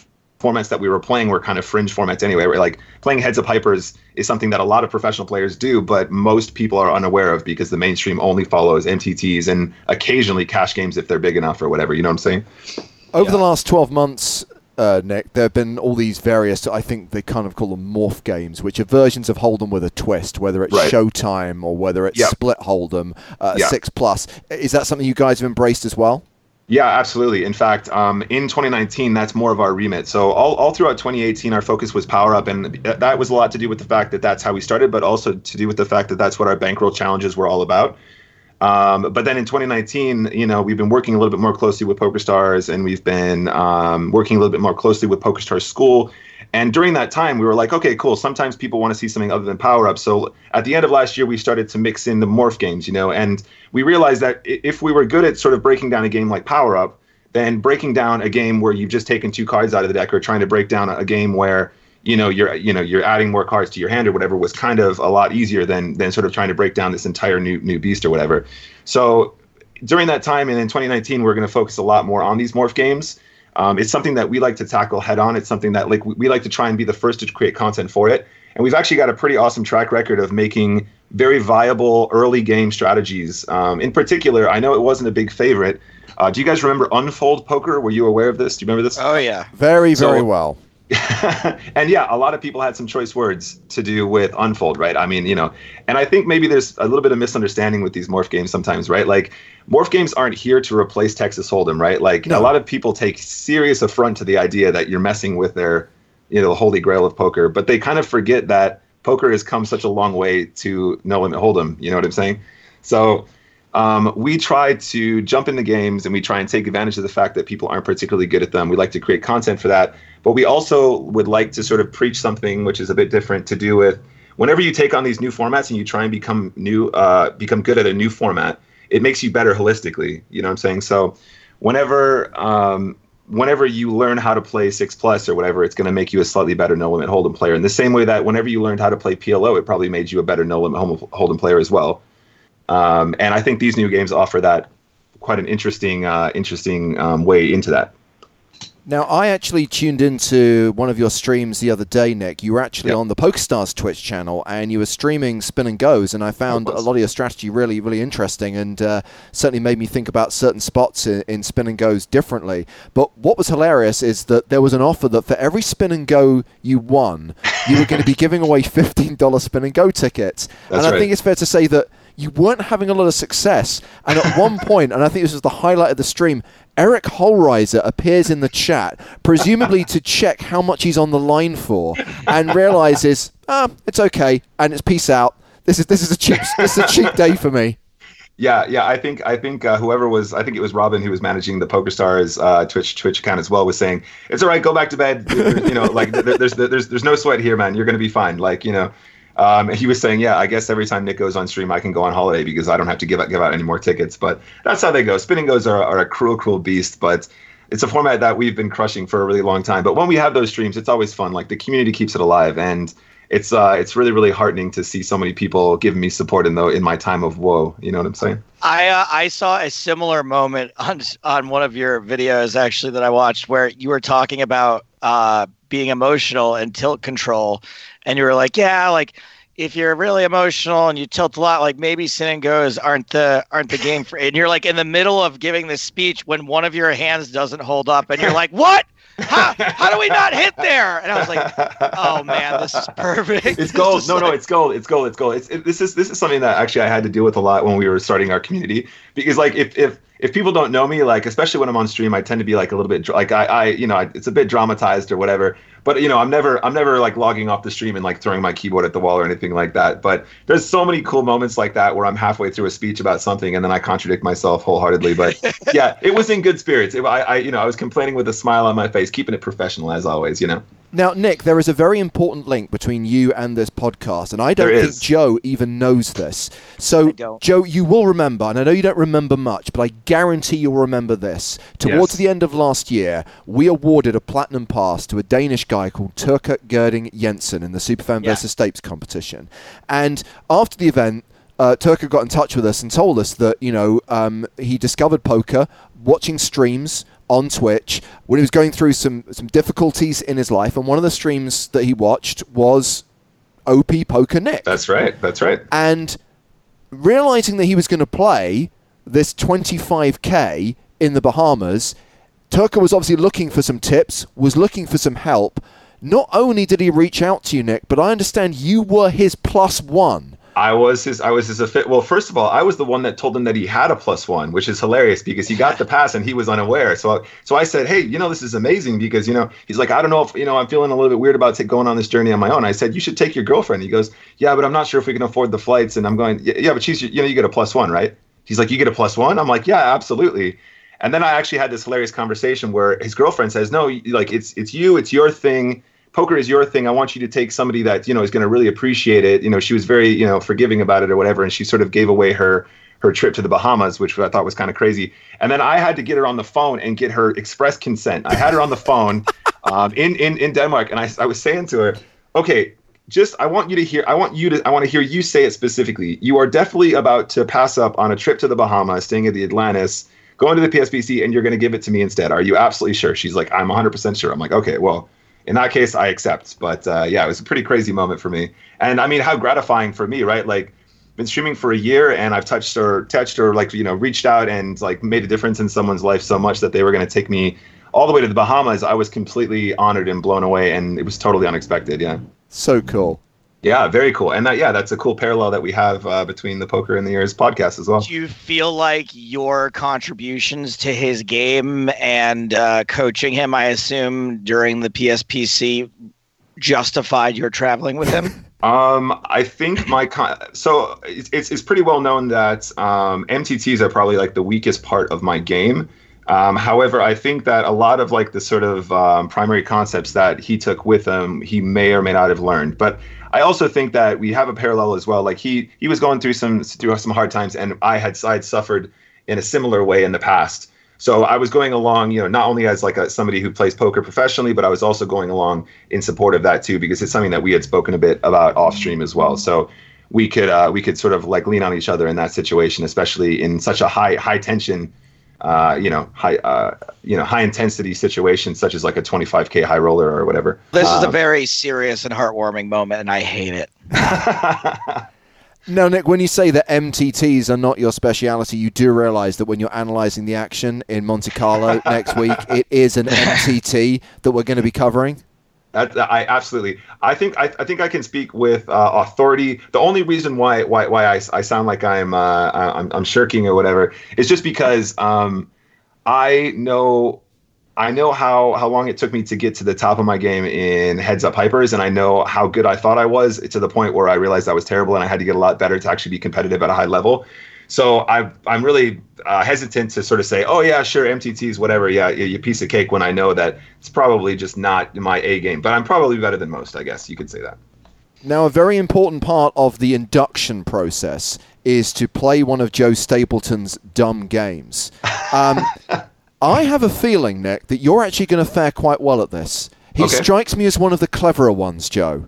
formats that we were playing were kind of fringe formats anyway. Right? Like playing heads up hypers is something that a lot of professional players do, but most people are unaware of because the mainstream only follows MTTs and occasionally cash games if they're big enough or whatever. You know what I'm saying? Over the last 12 months, uh, Nick, there have been all these various, I think they kind of call them morph games, which are versions of Hold'em with a twist, whether it's Right. Showtime or whether it's Yep. Split Hold'em, uh, Yeah. 6 Plus. Is that something you guys have embraced as well? Yeah, absolutely. In fact, um, in 2019, that's more of our remit. So all, all throughout 2018, our focus was power up, and that was a lot to do with the fact that that's how we started, but also to do with the fact that that's what our bankroll challenges were all about. Um, but then in 2019, you know, we've been working a little bit more closely with PokerStars, and we've been um, working a little bit more closely with PokerStars School. And during that time, we were like, okay, cool. Sometimes people want to see something other than power up. So at the end of last year, we started to mix in the morph games, you know, and we realized that if we were good at sort of breaking down a game like power up, then breaking down a game where you've just taken two cards out of the deck, or trying to break down a game where you know you're you know you're adding more cards to your hand or whatever was kind of a lot easier than than sort of trying to break down this entire new new beast or whatever. So during that time and in 2019 we're going to focus a lot more on these morph games. Um, it's something that we like to tackle head on. It's something that like we, we like to try and be the first to create content for it. And we've actually got a pretty awesome track record of making very viable early game strategies. Um, in particular, I know it wasn't a big favorite. Uh, do you guys remember Unfold Poker? Were you aware of this? Do you remember this? Oh yeah. Very, So- very well. (laughs) and yeah, a lot of people had some choice words to do with Unfold, right? I mean, you know, and I think maybe there's a little bit of misunderstanding with these morph games sometimes, right? Like, morph games aren't here to replace Texas Hold'em, right? Like, No. a lot of people take serious affront to the idea that you're messing with their, you know, the holy grail of poker, but they kind of forget that poker has come such a long way to no limit Hold'em. You know what I'm saying? So, um, we try to jump into games and we try and take advantage of the fact that people aren't particularly good at them. We like to create content for that, but we also would like to sort of preach something which is a bit different to do with whenever you take on these new formats and you try and become new, uh, become good at a new format, it makes you better holistically. You know what I'm saying? So, whenever um, whenever you learn how to play six plus or whatever, it's going to make you a slightly better no limit hold'em player. In the same way that whenever you learned how to play PLO, it probably made you a better no limit hold'em player as well. Um, and I think these new games offer that quite an interesting, uh, interesting um, way into that. Now, I actually tuned into one of your streams the other day, Nick. You were actually Yep. on the PokerStars Twitch channel, and you were streaming Spin and Goes, and I found a lot of your strategy really, really interesting, and uh, certainly made me think about certain spots in, in Spin and Goes differently. But what was hilarious is that there was an offer that for every Spin and Go you won, you were going to be (laughs) giving away fifteen dollars Spin and Go tickets. and I right. think it's fair to say that you weren't having a lot of success. And at one (laughs) point, and I think this was the highlight of the stream, Eric Hollreiser appears in the chat, presumably to check how much he's on the line for, and realizes, ah, it's okay, and it's peace out. This is this is a cheap this is a cheap day for me. Yeah, yeah. I think I think uh, whoever was, I think it was Robin who was managing the PokerStars uh, Twitch Twitch account as well, was saying it's all right, go back to bed. You know, like there's there's there's no sweat here, man. You're gonna be fine. Like you know, um, he was saying, yeah, I guess every time Nick goes on stream, I can go on holiday because I don't have to give out give out any more tickets. But that's how they go. Spin and goes are, are a cruel, cruel beast, but. It's a format that we've been crushing for a really long time. But when we have those streams, it's always fun. Like the community keeps it alive, and it's uh, it's really really heartening to see so many people giving me support in the in my time of woe. You know what I'm saying? I uh, I saw a similar moment on on one of your videos actually that I watched where you were talking about uh, being emotional and tilt control, and you were like, yeah, like if you're really emotional and you tilt a lot, like maybe spin and goes aren't the aren't the game for. And you're like in the middle of giving this speech when one of your hands doesn't hold up, and you're like, what? How, how do we not hit there? And I was like, oh man, this is perfect. it's gold. It's (laughs) No, just no, it's gold. It's gold. It's gold. It's it, this is this is something that actually I had to deal with a lot when we were starting our community because like if if if people don't know me, like especially when I'm on stream, I tend to be like a little bit like I I you know I, it's a bit dramatized or whatever. But you know I'm never I'm never like logging off the stream and like throwing my keyboard at the wall or anything like that. But there's so many cool moments like that where I'm halfway through a speech about something and then I contradict myself wholeheartedly. But yeah, it was in good spirits. It, I, I you know I was complaining with a smile on my face, keeping it professional as always. You know. Now, Nick, there is a very important link between you and this podcast, and I don't There think is. Joe even knows this. So, Joe, you will remember, and I know you don't remember much, but I guarantee you'll remember this. Towards Yes. the end of last year, we awarded a platinum pass to a Danish guy called Turka Gerding Jensen in the Superfan Yeah. versus Stapes competition. And after the event, uh, Turka got in touch with us and told us that you know um, he discovered poker watching streams on Twitch when he was going through some some difficulties in his life, and one of the streams that he watched was OP Poker Nick. That's right. That's right. and realizing that he was going to play this 25k in the Bahamas, Turka was obviously looking for some tips, was looking for some help. Not only did he reach out to you, Nick, but I understand you were his plus one. I was his. I was his. Well, first of all, I was the one that told him that he had a plus one, which is hilarious because he got the pass and he was unaware. So, so I said, "Hey, you know, this is amazing because you know." He's like, "I don't know if you know. I'm feeling a little bit weird about ta- going on this journey on my own." I said, "You should take your girlfriend." He goes, "Yeah, but I'm not sure if we can afford the flights." And I'm going, "Yeah, yeah but she's you know you get a plus one, right?" He's like, "You get a plus one." I'm like, "Yeah, absolutely." And then I actually had this hilarious conversation where his girlfriend says, "No, like it's it's you, it's your thing. Poker is your thing. I want you to take somebody that you know is going to really appreciate it." You know, she was very you know forgiving about it or whatever, and she sort of gave away her her trip to the Bahamas, which I thought was kind of crazy. And then I had to get her on the phone and get her express consent. I had her on the phone. (laughs) um, in, in in Denmark, and I, I was saying to her, okay, just I want you to hear I want you to I want to hear you say it specifically. You are definitely about to pass up on a trip to the Bahamas, staying at the Atlantis, going to the PSPC, and you're going to give it to me instead. Are you absolutely sure? She's like, I'm 100% sure. I'm like, okay, well, in that case, I accept. But uh, yeah, it was a pretty crazy moment for me, and I mean, how gratifying for me, right? Like been streaming for a year and I've touched or touched or like you know reached out and like made a difference in someone's life so much that they were going to take me all the way to the Bahamas. I was completely honored and blown away, and it was totally unexpected. Yeah, So cool. Yeah, very cool. And that yeah, that's a cool parallel that we have uh, between the Poker in the Ears podcast as well. Do you feel like your contributions to his game and uh, coaching him, I assume, during the PSPC justified your traveling with him? (laughs) Um, I think my con- so it's, it's it's pretty well known that um, MTTs are probably like the weakest part of my game. Um, however, I think that a lot of like the sort of um, primary concepts that he took with him, he may or may not have learned. But I also think that we have a parallel as well. Like he he was going through some through some hard times, and I had I had suffered in a similar way in the past. So I was going along, you know, not only as like a, somebody who plays poker professionally, but I was also going along in support of that too, because it's something that we had spoken a bit about off stream as well. So we could uh, we could sort of like lean on each other in that situation, especially in such a high high tension, uh, you know, high uh, you know high intensity situations such as like a 25k high roller or whatever. This is a Um, very serious and heartwarming moment, and I hate it. (laughs) Now, Nick, when you say that MTTs are not your speciality, you do realize that when you're analyzing the action in Monte Carlo (laughs) next week, it is an MTT that we're going to be covering. That, I absolutely. I think I, I think I can speak with uh, authority. The only reason why why, why I, I sound like I'm, uh, I'm I'm shirking or whatever is just because um, I know I know how how long it took me to get to the top of my game in heads up hypers, and I know how good I thought I was to the point where I realized I was terrible, and I had to get a lot better to actually be competitive at a high level. So I I'm really uh, hesitant to sort of say, oh yeah, sure, MTTs, whatever, yeah, you, you piece of cake. When I know that it's probably just not my A game, but I'm probably better than most. I guess you could say that. Now, a very important part of the induction process is to play one of Joe Stapleton's dumb games. Um, (laughs) I have a feeling, Nick, that you're actually going to fare quite well at this. He Okay. strikes me as one of the cleverer ones, Joe.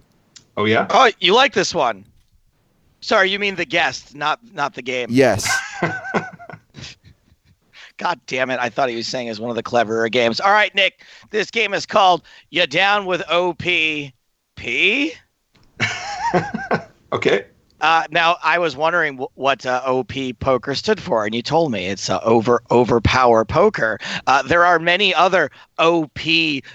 Oh yeah. Oh, you like this one? Sorry, you mean the guest, not not the game. Yes. (laughs) God damn it! I thought he was saying as one of the cleverer games. All right, Nick, this game is called "You Down with OPP." (laughs) Okay. Uh, now, I was wondering wh- what uh, OP poker stood for, and you told me it's uh, over overpower poker. Uh, there are many other OP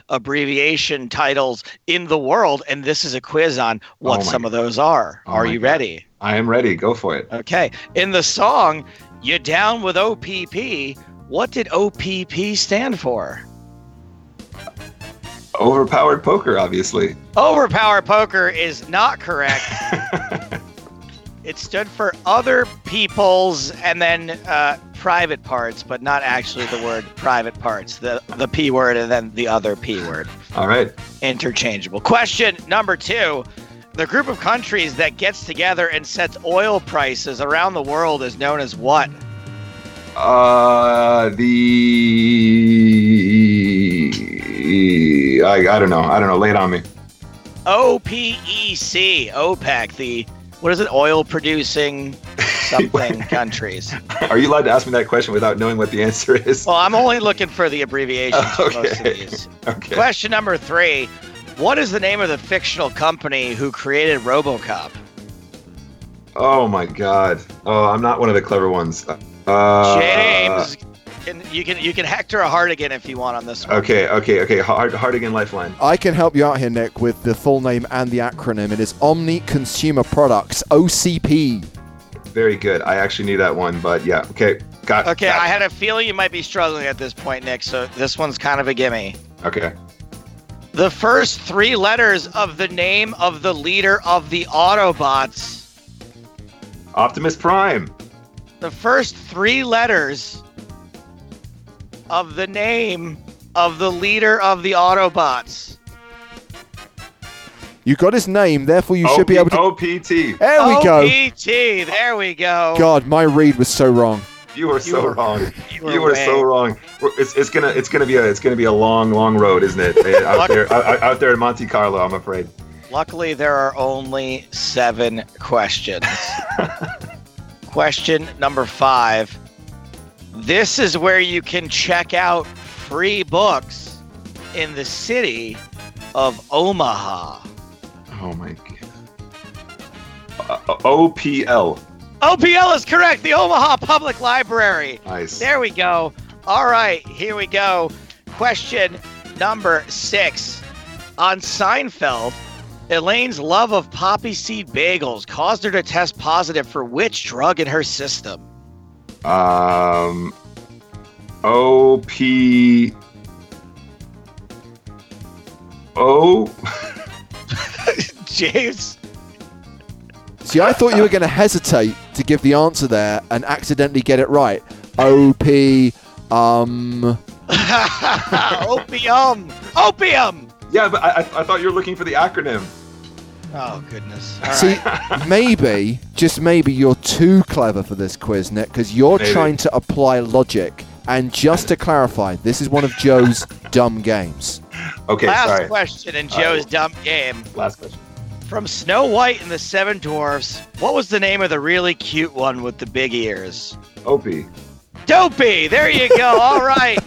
abbreviation titles in the world, and this is a quiz on what Oh my some of those are. Oh are you God. ready? I am ready. Go for it. Okay. In the song "You Down with OPP," what did OPP stand for? Overpowered poker, obviously. Overpowered poker is not correct. (laughs) it stood for other people's and then uh, private parts, but not actually the word private parts. The the p word and then the other p word. All right. Interchangeable. Question number two. The group of countries that gets together and sets oil prices around the world is known as what? Uh, the I, I don't know. I don't know. Lay it on me. OPEC, OPEC, the what is it? Oil producing something (laughs) countries. Are you allowed to ask me that question without knowing what the answer is? Well, I'm only looking for the abbreviations (laughs) for most of Okay. these. (laughs) Okay. Question number three. What is the name of the fictional company who created Robocop? Oh my God. Oh, I'm not one of the clever ones. Uh, James, can, you can you can Hector a Hartigan if you want on this one. Okay. Okay. Okay. Hard, Hartigan Lifeline. I can help you out here, Nick, with the full name and the acronym. It is Omni Consumer Products, OCP. Very good. I actually knew that one, but yeah. Okay. Got. Okay, got I it. had a feeling you might be struggling at this point, Nick. So this one's kind of a gimme. Okay. The first three letters of the name of the leader of the Autobots. Optimus Prime. The first three letters of the name of the leader of the Autobots. You got his name, therefore you should be able to. OPT. There we go. OPT. There we go. God, my read was so wrong. You were so were- wrong. (laughs) you You were were, so wrong. It's, it's gonna it's gonna be a it's gonna be a long long road, isn't it? out there out, out there in Monte Carlo, I'm afraid. Luckily, there are only seven questions. (laughs) Question number five. This is where you can check out free books in the city of Omaha. Oh my god. Uh, OPL. OPL is correct. The Omaha Public Library. Nice. There we go. All right, here we go. Question number six. On Seinfeld, Elaine's love of poppy seed bagels caused her to test positive for which drug in her system? Um. OP. O. (laughs) James. See, I thought you were going to hesitate to give the answer there and accidentally get it right. OP, um, (laughs) Opium. Opium. Yeah, but I, I, I thought you were looking for the acronym. Oh, goodness. All See, right. (laughs) maybe, just maybe, you're too clever for this quiz, Nick, because you're Maybe. trying to apply logic. And just to clarify, this is one of Joe's dumb games. Okay, Last sorry. question in Joe's right. dumb game. Last question. From Snow White and the Seven Dwarfs, what was the name of the really cute one with the big ears? OP. Dopey. There you go. (laughs) All right.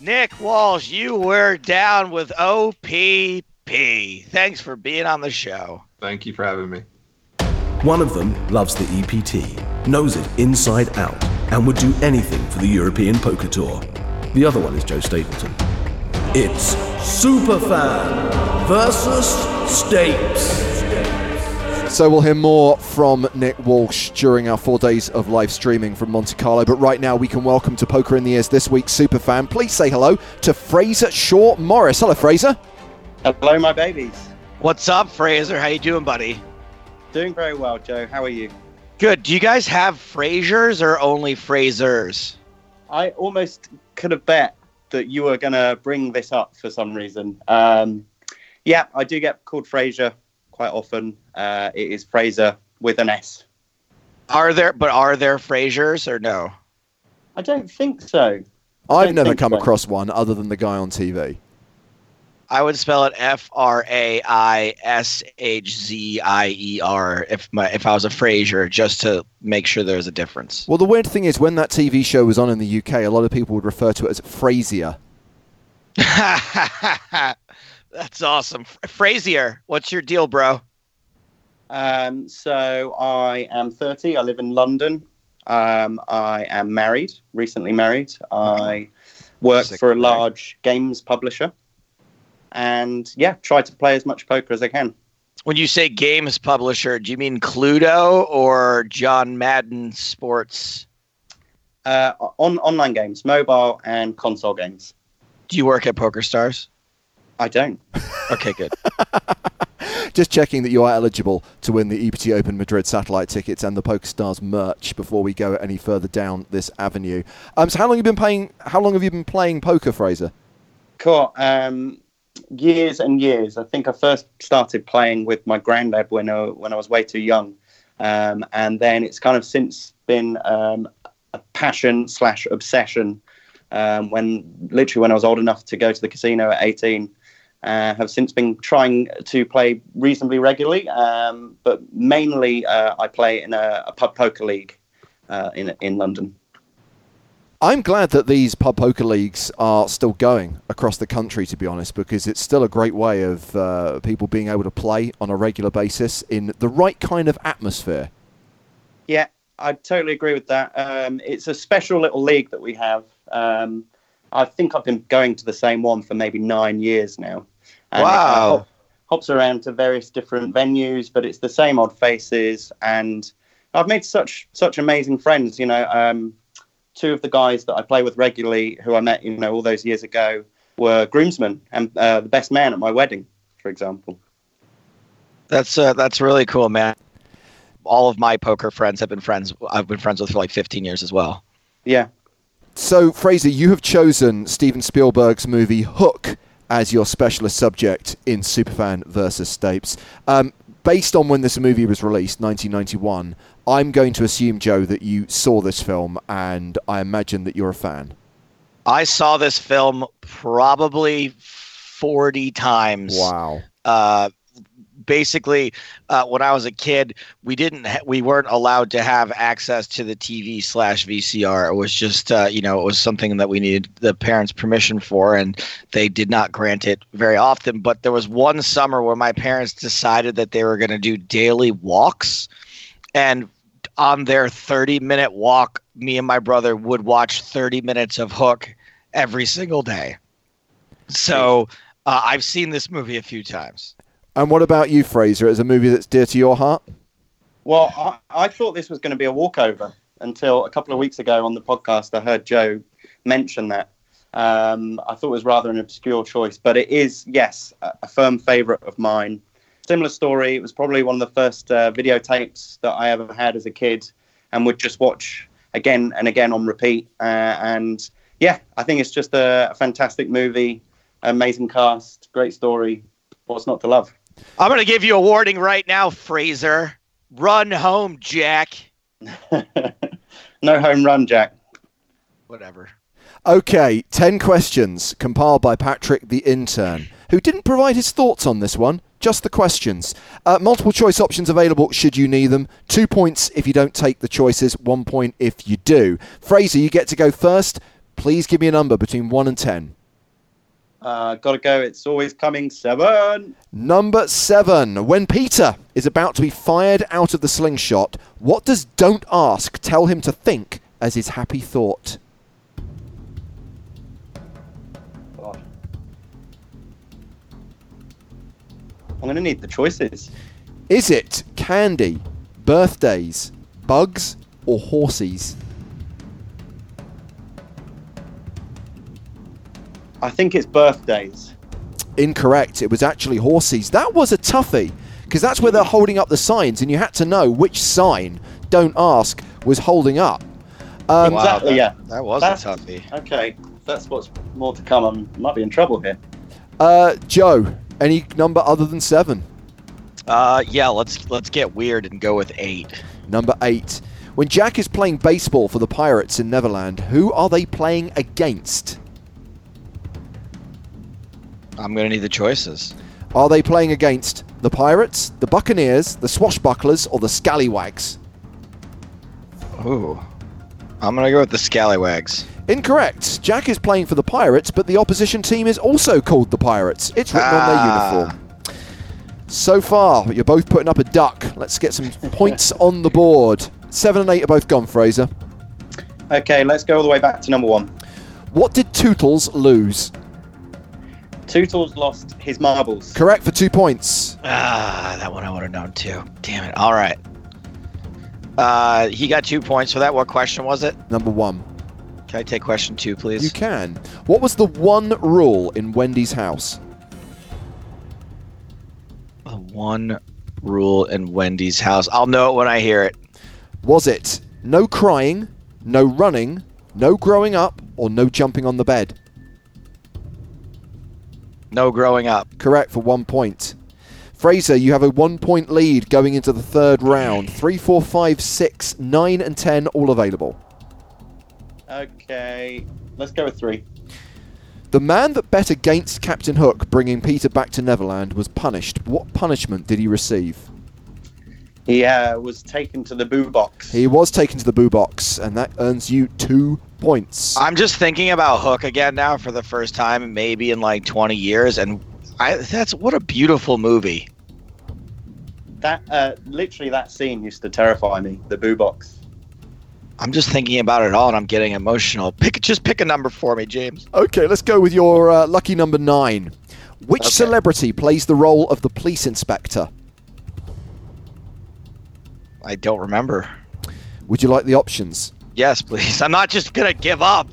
Nick Walsh, you were down with OPP. Thanks for being on the show. Thank you for having me. One of them loves the EPT, knows it inside out, and would do anything for the European Poker Tour. The other one is Joe Stapleton. It's Superfan versus Stapes. So we'll hear more from Nick Walsh during our four days of live streaming from Monte Carlo. But right now, we can welcome to Poker in the Ears this week's superfan. Please say hello to Fraser Shaw Morris. Hello, Fraser. Hello, my babies. What's up, Fraser? How you doing, buddy? Doing very well, Joe. How are you? Good. Do you guys have Frasers or only Frasers? I almost could have bet that you were going to bring this up for some reason. Um, yeah, I do get called Fraser quite often. Uh, it is Fraser with an S. Are there, but are there Frasers or no? I don't think so. I've never come so. across one other than the guy on TV. I would spell it F R A I S H Z I E R if my if I was a Frasier, just to make sure there's a difference. Well, the weird thing is, when that TV show was on in the UK, a lot of people would refer to it as Frasier. (laughs) That's awesome, F- Frasier. What's your deal, bro? Um, so I am 30. I live in London. Um, I am married, recently married. I work Sick for a large games publisher. And yeah, try to play as much poker as I can. When you say games publisher, do you mean Cluedo or John Madden Sports? Uh, on online games, mobile and console games. Do you work at Poker Stars? I don't. Okay, good. (laughs) Just checking that you are eligible to win the EPT Open Madrid satellite tickets and the PokerStars merch before we go any further down this avenue. Um, so how long have you been playing? How long have you been playing poker, Fraser? Cool. Um, years and years. I think I first started playing with my granddad when I, when I was way too young, um, and then it's kind of since been um, a passion slash obsession. Um, when literally when I was old enough to go to the casino at 18, uh, have since been trying to play reasonably regularly, um, but mainly uh, I play in a, a pub poker league uh, in in London. I'm glad that these pub poker leagues are still going across the country, to be honest, because it's still a great way of uh, people being able to play on a regular basis in the right kind of atmosphere. Yeah, I totally agree with that. Um, it's a special little league that we have. Um, I think I've been going to the same one for maybe nine years now. And it kind of Wow. hop- hops around to various different venues, but it's the same odd faces. And I've made such such amazing friends. You know, um, two of the guys that I play with regularly, who I met, you know, all those years ago, were groomsmen and uh, the best man at my wedding, for example. That's uh, that's really cool, man. All of my poker friends have been friends. I've been friends with for like 15 years as well. Yeah. So, Fraser, you have chosen Steven Spielberg's movie Hook as your specialist subject in Superfan versus Stapes. Um, based on when this movie was released, 1991, I'm going to assume, Joe, that you saw this film, and I imagine that you're a fan. I saw this film probably 40 times. Wow. Uh, basically, uh, when I was a kid, we didn't ha- we weren't allowed to have access to the TV slash VCR. It was just uh, you know it was something that we needed the parents' permission for, and they did not grant it very often. But there was one summer where my parents decided that they were going to do daily walks, and on their 30 minute walk, me and my brother would watch 30 minutes of Hook every single day. So uh, I've seen this movie a few times. And what about you, Fraser? Is a movie that's dear to your heart? Well, I, I thought this was going to be a walkover until a couple of weeks ago on the podcast. I heard Joe mention that. Um, I thought it was rather an obscure choice, but it is, yes, a, a firm favourite of mine. Similar story. It was probably one of the first uh, videotapes that I ever had as a kid, and would just watch again and again on repeat. Uh, and yeah, I think it's just a, a fantastic movie, amazing cast, great story. What's not to love? I'm going to give you a warning right now, Fraser. Run home, Jack. (laughs) no home run, Jack. Whatever. Okay, 10 questions compiled by Patrick the intern, who didn't provide his thoughts on this one, just the questions. Uh, multiple choice options available should you need them. Two points if you don't take the choices, one point if you do. Fraser, you get to go first. Please give me a number between 1 and 10. Uh, gotta go. It's always coming. Seven. Number seven. When Peter is about to be fired out of the slingshot, what does Don't Ask tell him to think as his happy thought? God. I'm gonna need the choices. Is it candy, birthdays, bugs, or horsies? I think it's birthdays. Incorrect. It was actually horses. That was a toughie because that's where they're holding up the signs, and you had to know which sign "Don't Ask" was holding up. Um, Wow, exactly. that- yeah. That was That's- a toughie. Okay. That's what's more to come. I might be in trouble here. uh, Joe, any number other than seven? Uh, yeah, let's let's get weird and go with eight. Number eight. When Jack is playing baseball for the Pirates in Neverland, who are they playing against? I'm gonna need the choices. Are they playing against the Pirates, the Buccaneers, the Swashbucklers, or the Scallywags? Ooh, I'm gonna go with the Scallywags. Incorrect. Jack is playing for the Pirates, but the opposition team is also called the Pirates. It's written on their Ah. uniform. So far, you're both putting up a duck. Let's get some (laughs) points on the board. Seven and eight are both gone, Fraser. Okay, let's go all the way back to number one. What did Tootles lose? Tootles lost his marbles. Correct for two points. Ah, that one I would have known too. Damn it. All right. Uh, he got two points for that. What question was it? Number one. Can I take question two, please? You can. What was the one rule in Wendy's house? The one rule in Wendy's house. I'll know it when I hear it. Was it no crying, no running, no growing up, or no jumping on the bed? No growing up. Correct for one point. Fraser, you have a one point lead going into the third round. Three, four, five, six, nine, and ten all available. Okay, let's go with three. The man that bet against Captain Hook bringing Peter back to Neverland was punished. What punishment did he receive? He uh, was taken to the boo box. He was taken to the boo box, and that earns you two points. I'm just thinking about Hook again now for the first time, maybe in like 20 years, and I that's what a beautiful movie. That uh, literally that scene used to terrify me. The boo box. I'm just thinking about it all, and I'm getting emotional. Pick just pick a number for me, James. Okay, let's go with your uh, lucky number nine. Which Okay. celebrity plays the role of the police inspector? I don't remember. Would you like the options? Yes, please. I'm not just gonna give up.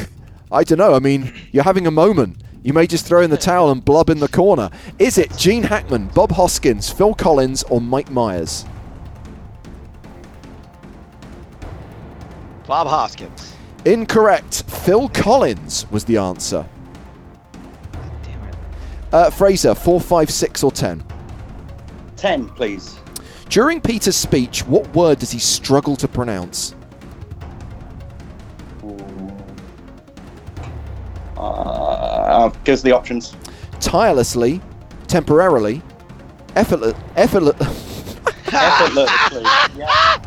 (laughs) I don't know. I mean, you're having a moment. You may just throw in the towel and blub in the corner. Is it Gene Hackman, Bob Hoskins, Phil Collins, or Mike Myers? Bob Hoskins. Incorrect. Phil Collins was the answer. Damn it. Uh, Fraser, four, five, six, or ten. 10, please. During Peter's speech, what word does he struggle to pronounce? Uh, gives the options. Tirelessly, temporarily, effortless, effortless. Effortlessly. (laughs) yeah.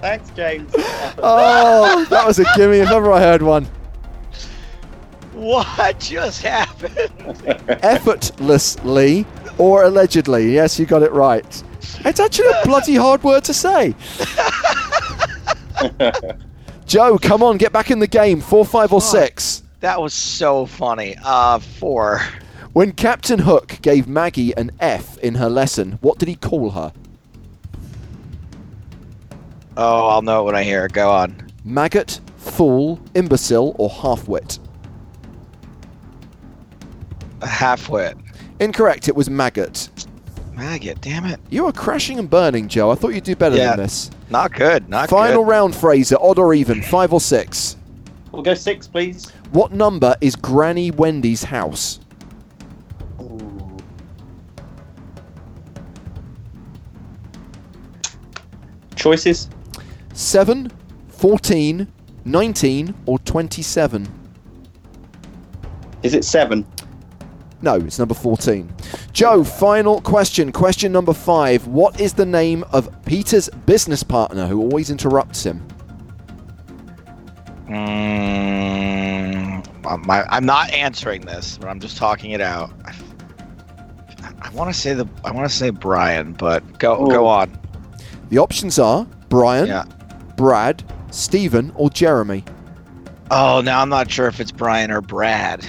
Thanks, James. oh, that was a gimme if ever I heard one. What just happened? Effortlessly or allegedly. Yes, you got it right. It's actually a bloody hard word to say. (laughs) Joe, come on, get back in the game. Four, five, or six. That was so funny. Uh, four. When Captain Hook gave Maggie an F in her lesson, what did he call her? Oh, I'll know it when I hear it. Go on. Maggot, fool, imbecile, or half-wit? Half-wit. Incorrect, it was maggot. Maggot, damn it. You are crashing and burning, Joe. I thought you'd do better Yeah. than this. Not good. Not good. Final good. round, Fraser. Odd or even? Five or six? We'll go six, please. What number is Granny Wendy's house? Choices? 7, 14, 19, or 27? Is it seven? No, it's number 14. Joe, final question. Question number five. What is the name of Peter's business partner who always interrupts him? Mm, I'm, not answering this, but I'm just talking it out. I, I want to say the I want to say Brian, but go oh. go on. The options are Brian, Yeah. Brad, Stephen, or Jeremy. Oh, now I'm not sure if it's Brian or Brad.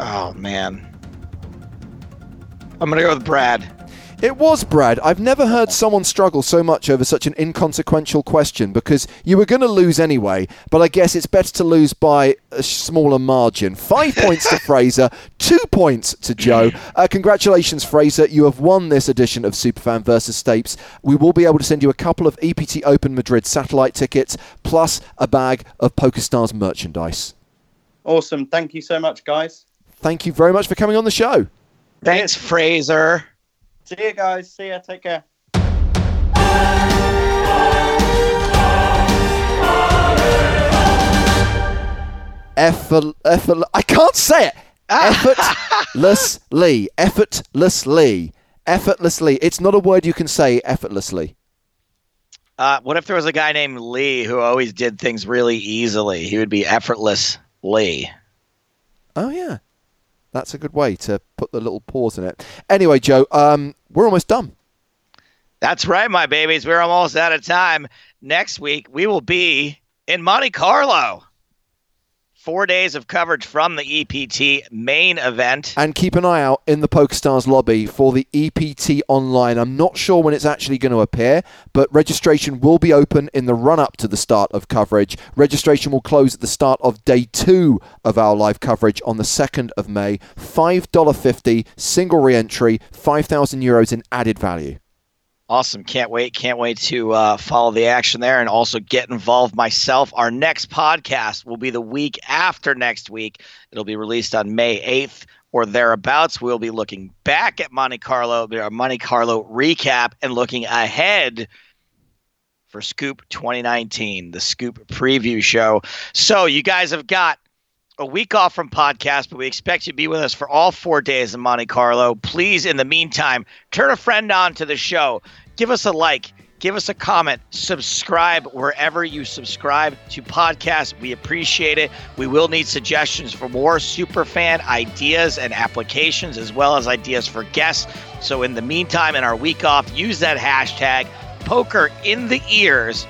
Oh man. I'm gonna go with Brad. It was Brad. I've never heard someone struggle so much over such an inconsequential question because you were going to lose anyway, but I guess it's better to lose by a smaller margin. Five (laughs) points to Fraser, two points to Joe. Uh, congratulations, Fraser. You have won this edition of Superfan versus Stapes. We will be able to send you a couple of EPT Open Madrid satellite tickets plus a bag of PokerStars merchandise. Awesome. Thank you so much, guys. Thank you very much for coming on the show. Thanks, Fraser. See you guys. See ya. Take care. effort, effort, I can't say it. Effortlessly, (laughs) effortlessly, effortlessly. It's not a word you can say effortlessly. Uh, what if there was a guy named Lee who always did things really easily? He would be effortless Lee. Oh yeah, that's a good way to put the little pause in it. Anyway, Joe, um, we're almost done. That's right, my babies. We're almost out of time. Next week, we will be in Monte Carlo. Four days of coverage from the EPT main event. And keep an eye out in the PokerStars lobby for the EPT online. I'm not sure when it's actually going to appear, but registration will be open in the run up to the start of coverage. Registration will close at the start of day two of our live coverage on the 2nd of May. $5.50, single re entry, 5,000 euros in added value. Awesome. Can't wait. Can't wait to uh, follow the action there and also get involved myself. Our next podcast will be the week after next week. It'll be released on May 8th or thereabouts. We'll be looking back at Monte Carlo, our Monte Carlo recap, and looking ahead for Scoop 2019, the Scoop preview show. So you guys have got a week off from podcast, but we expect you to be with us for all four days in Monte Carlo. Please, in the meantime, turn a friend on to the show. Give us a like, give us a comment, subscribe wherever you subscribe to podcasts. We appreciate it. We will need suggestions for more superfan ideas and applications, as well as ideas for guests. So, in the meantime, in our week off, use that hashtag poker in the ears.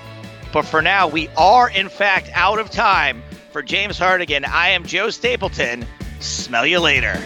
But for now, we are in fact out of time. For James Hartigan, I am Joe Stapleton. Smell you later.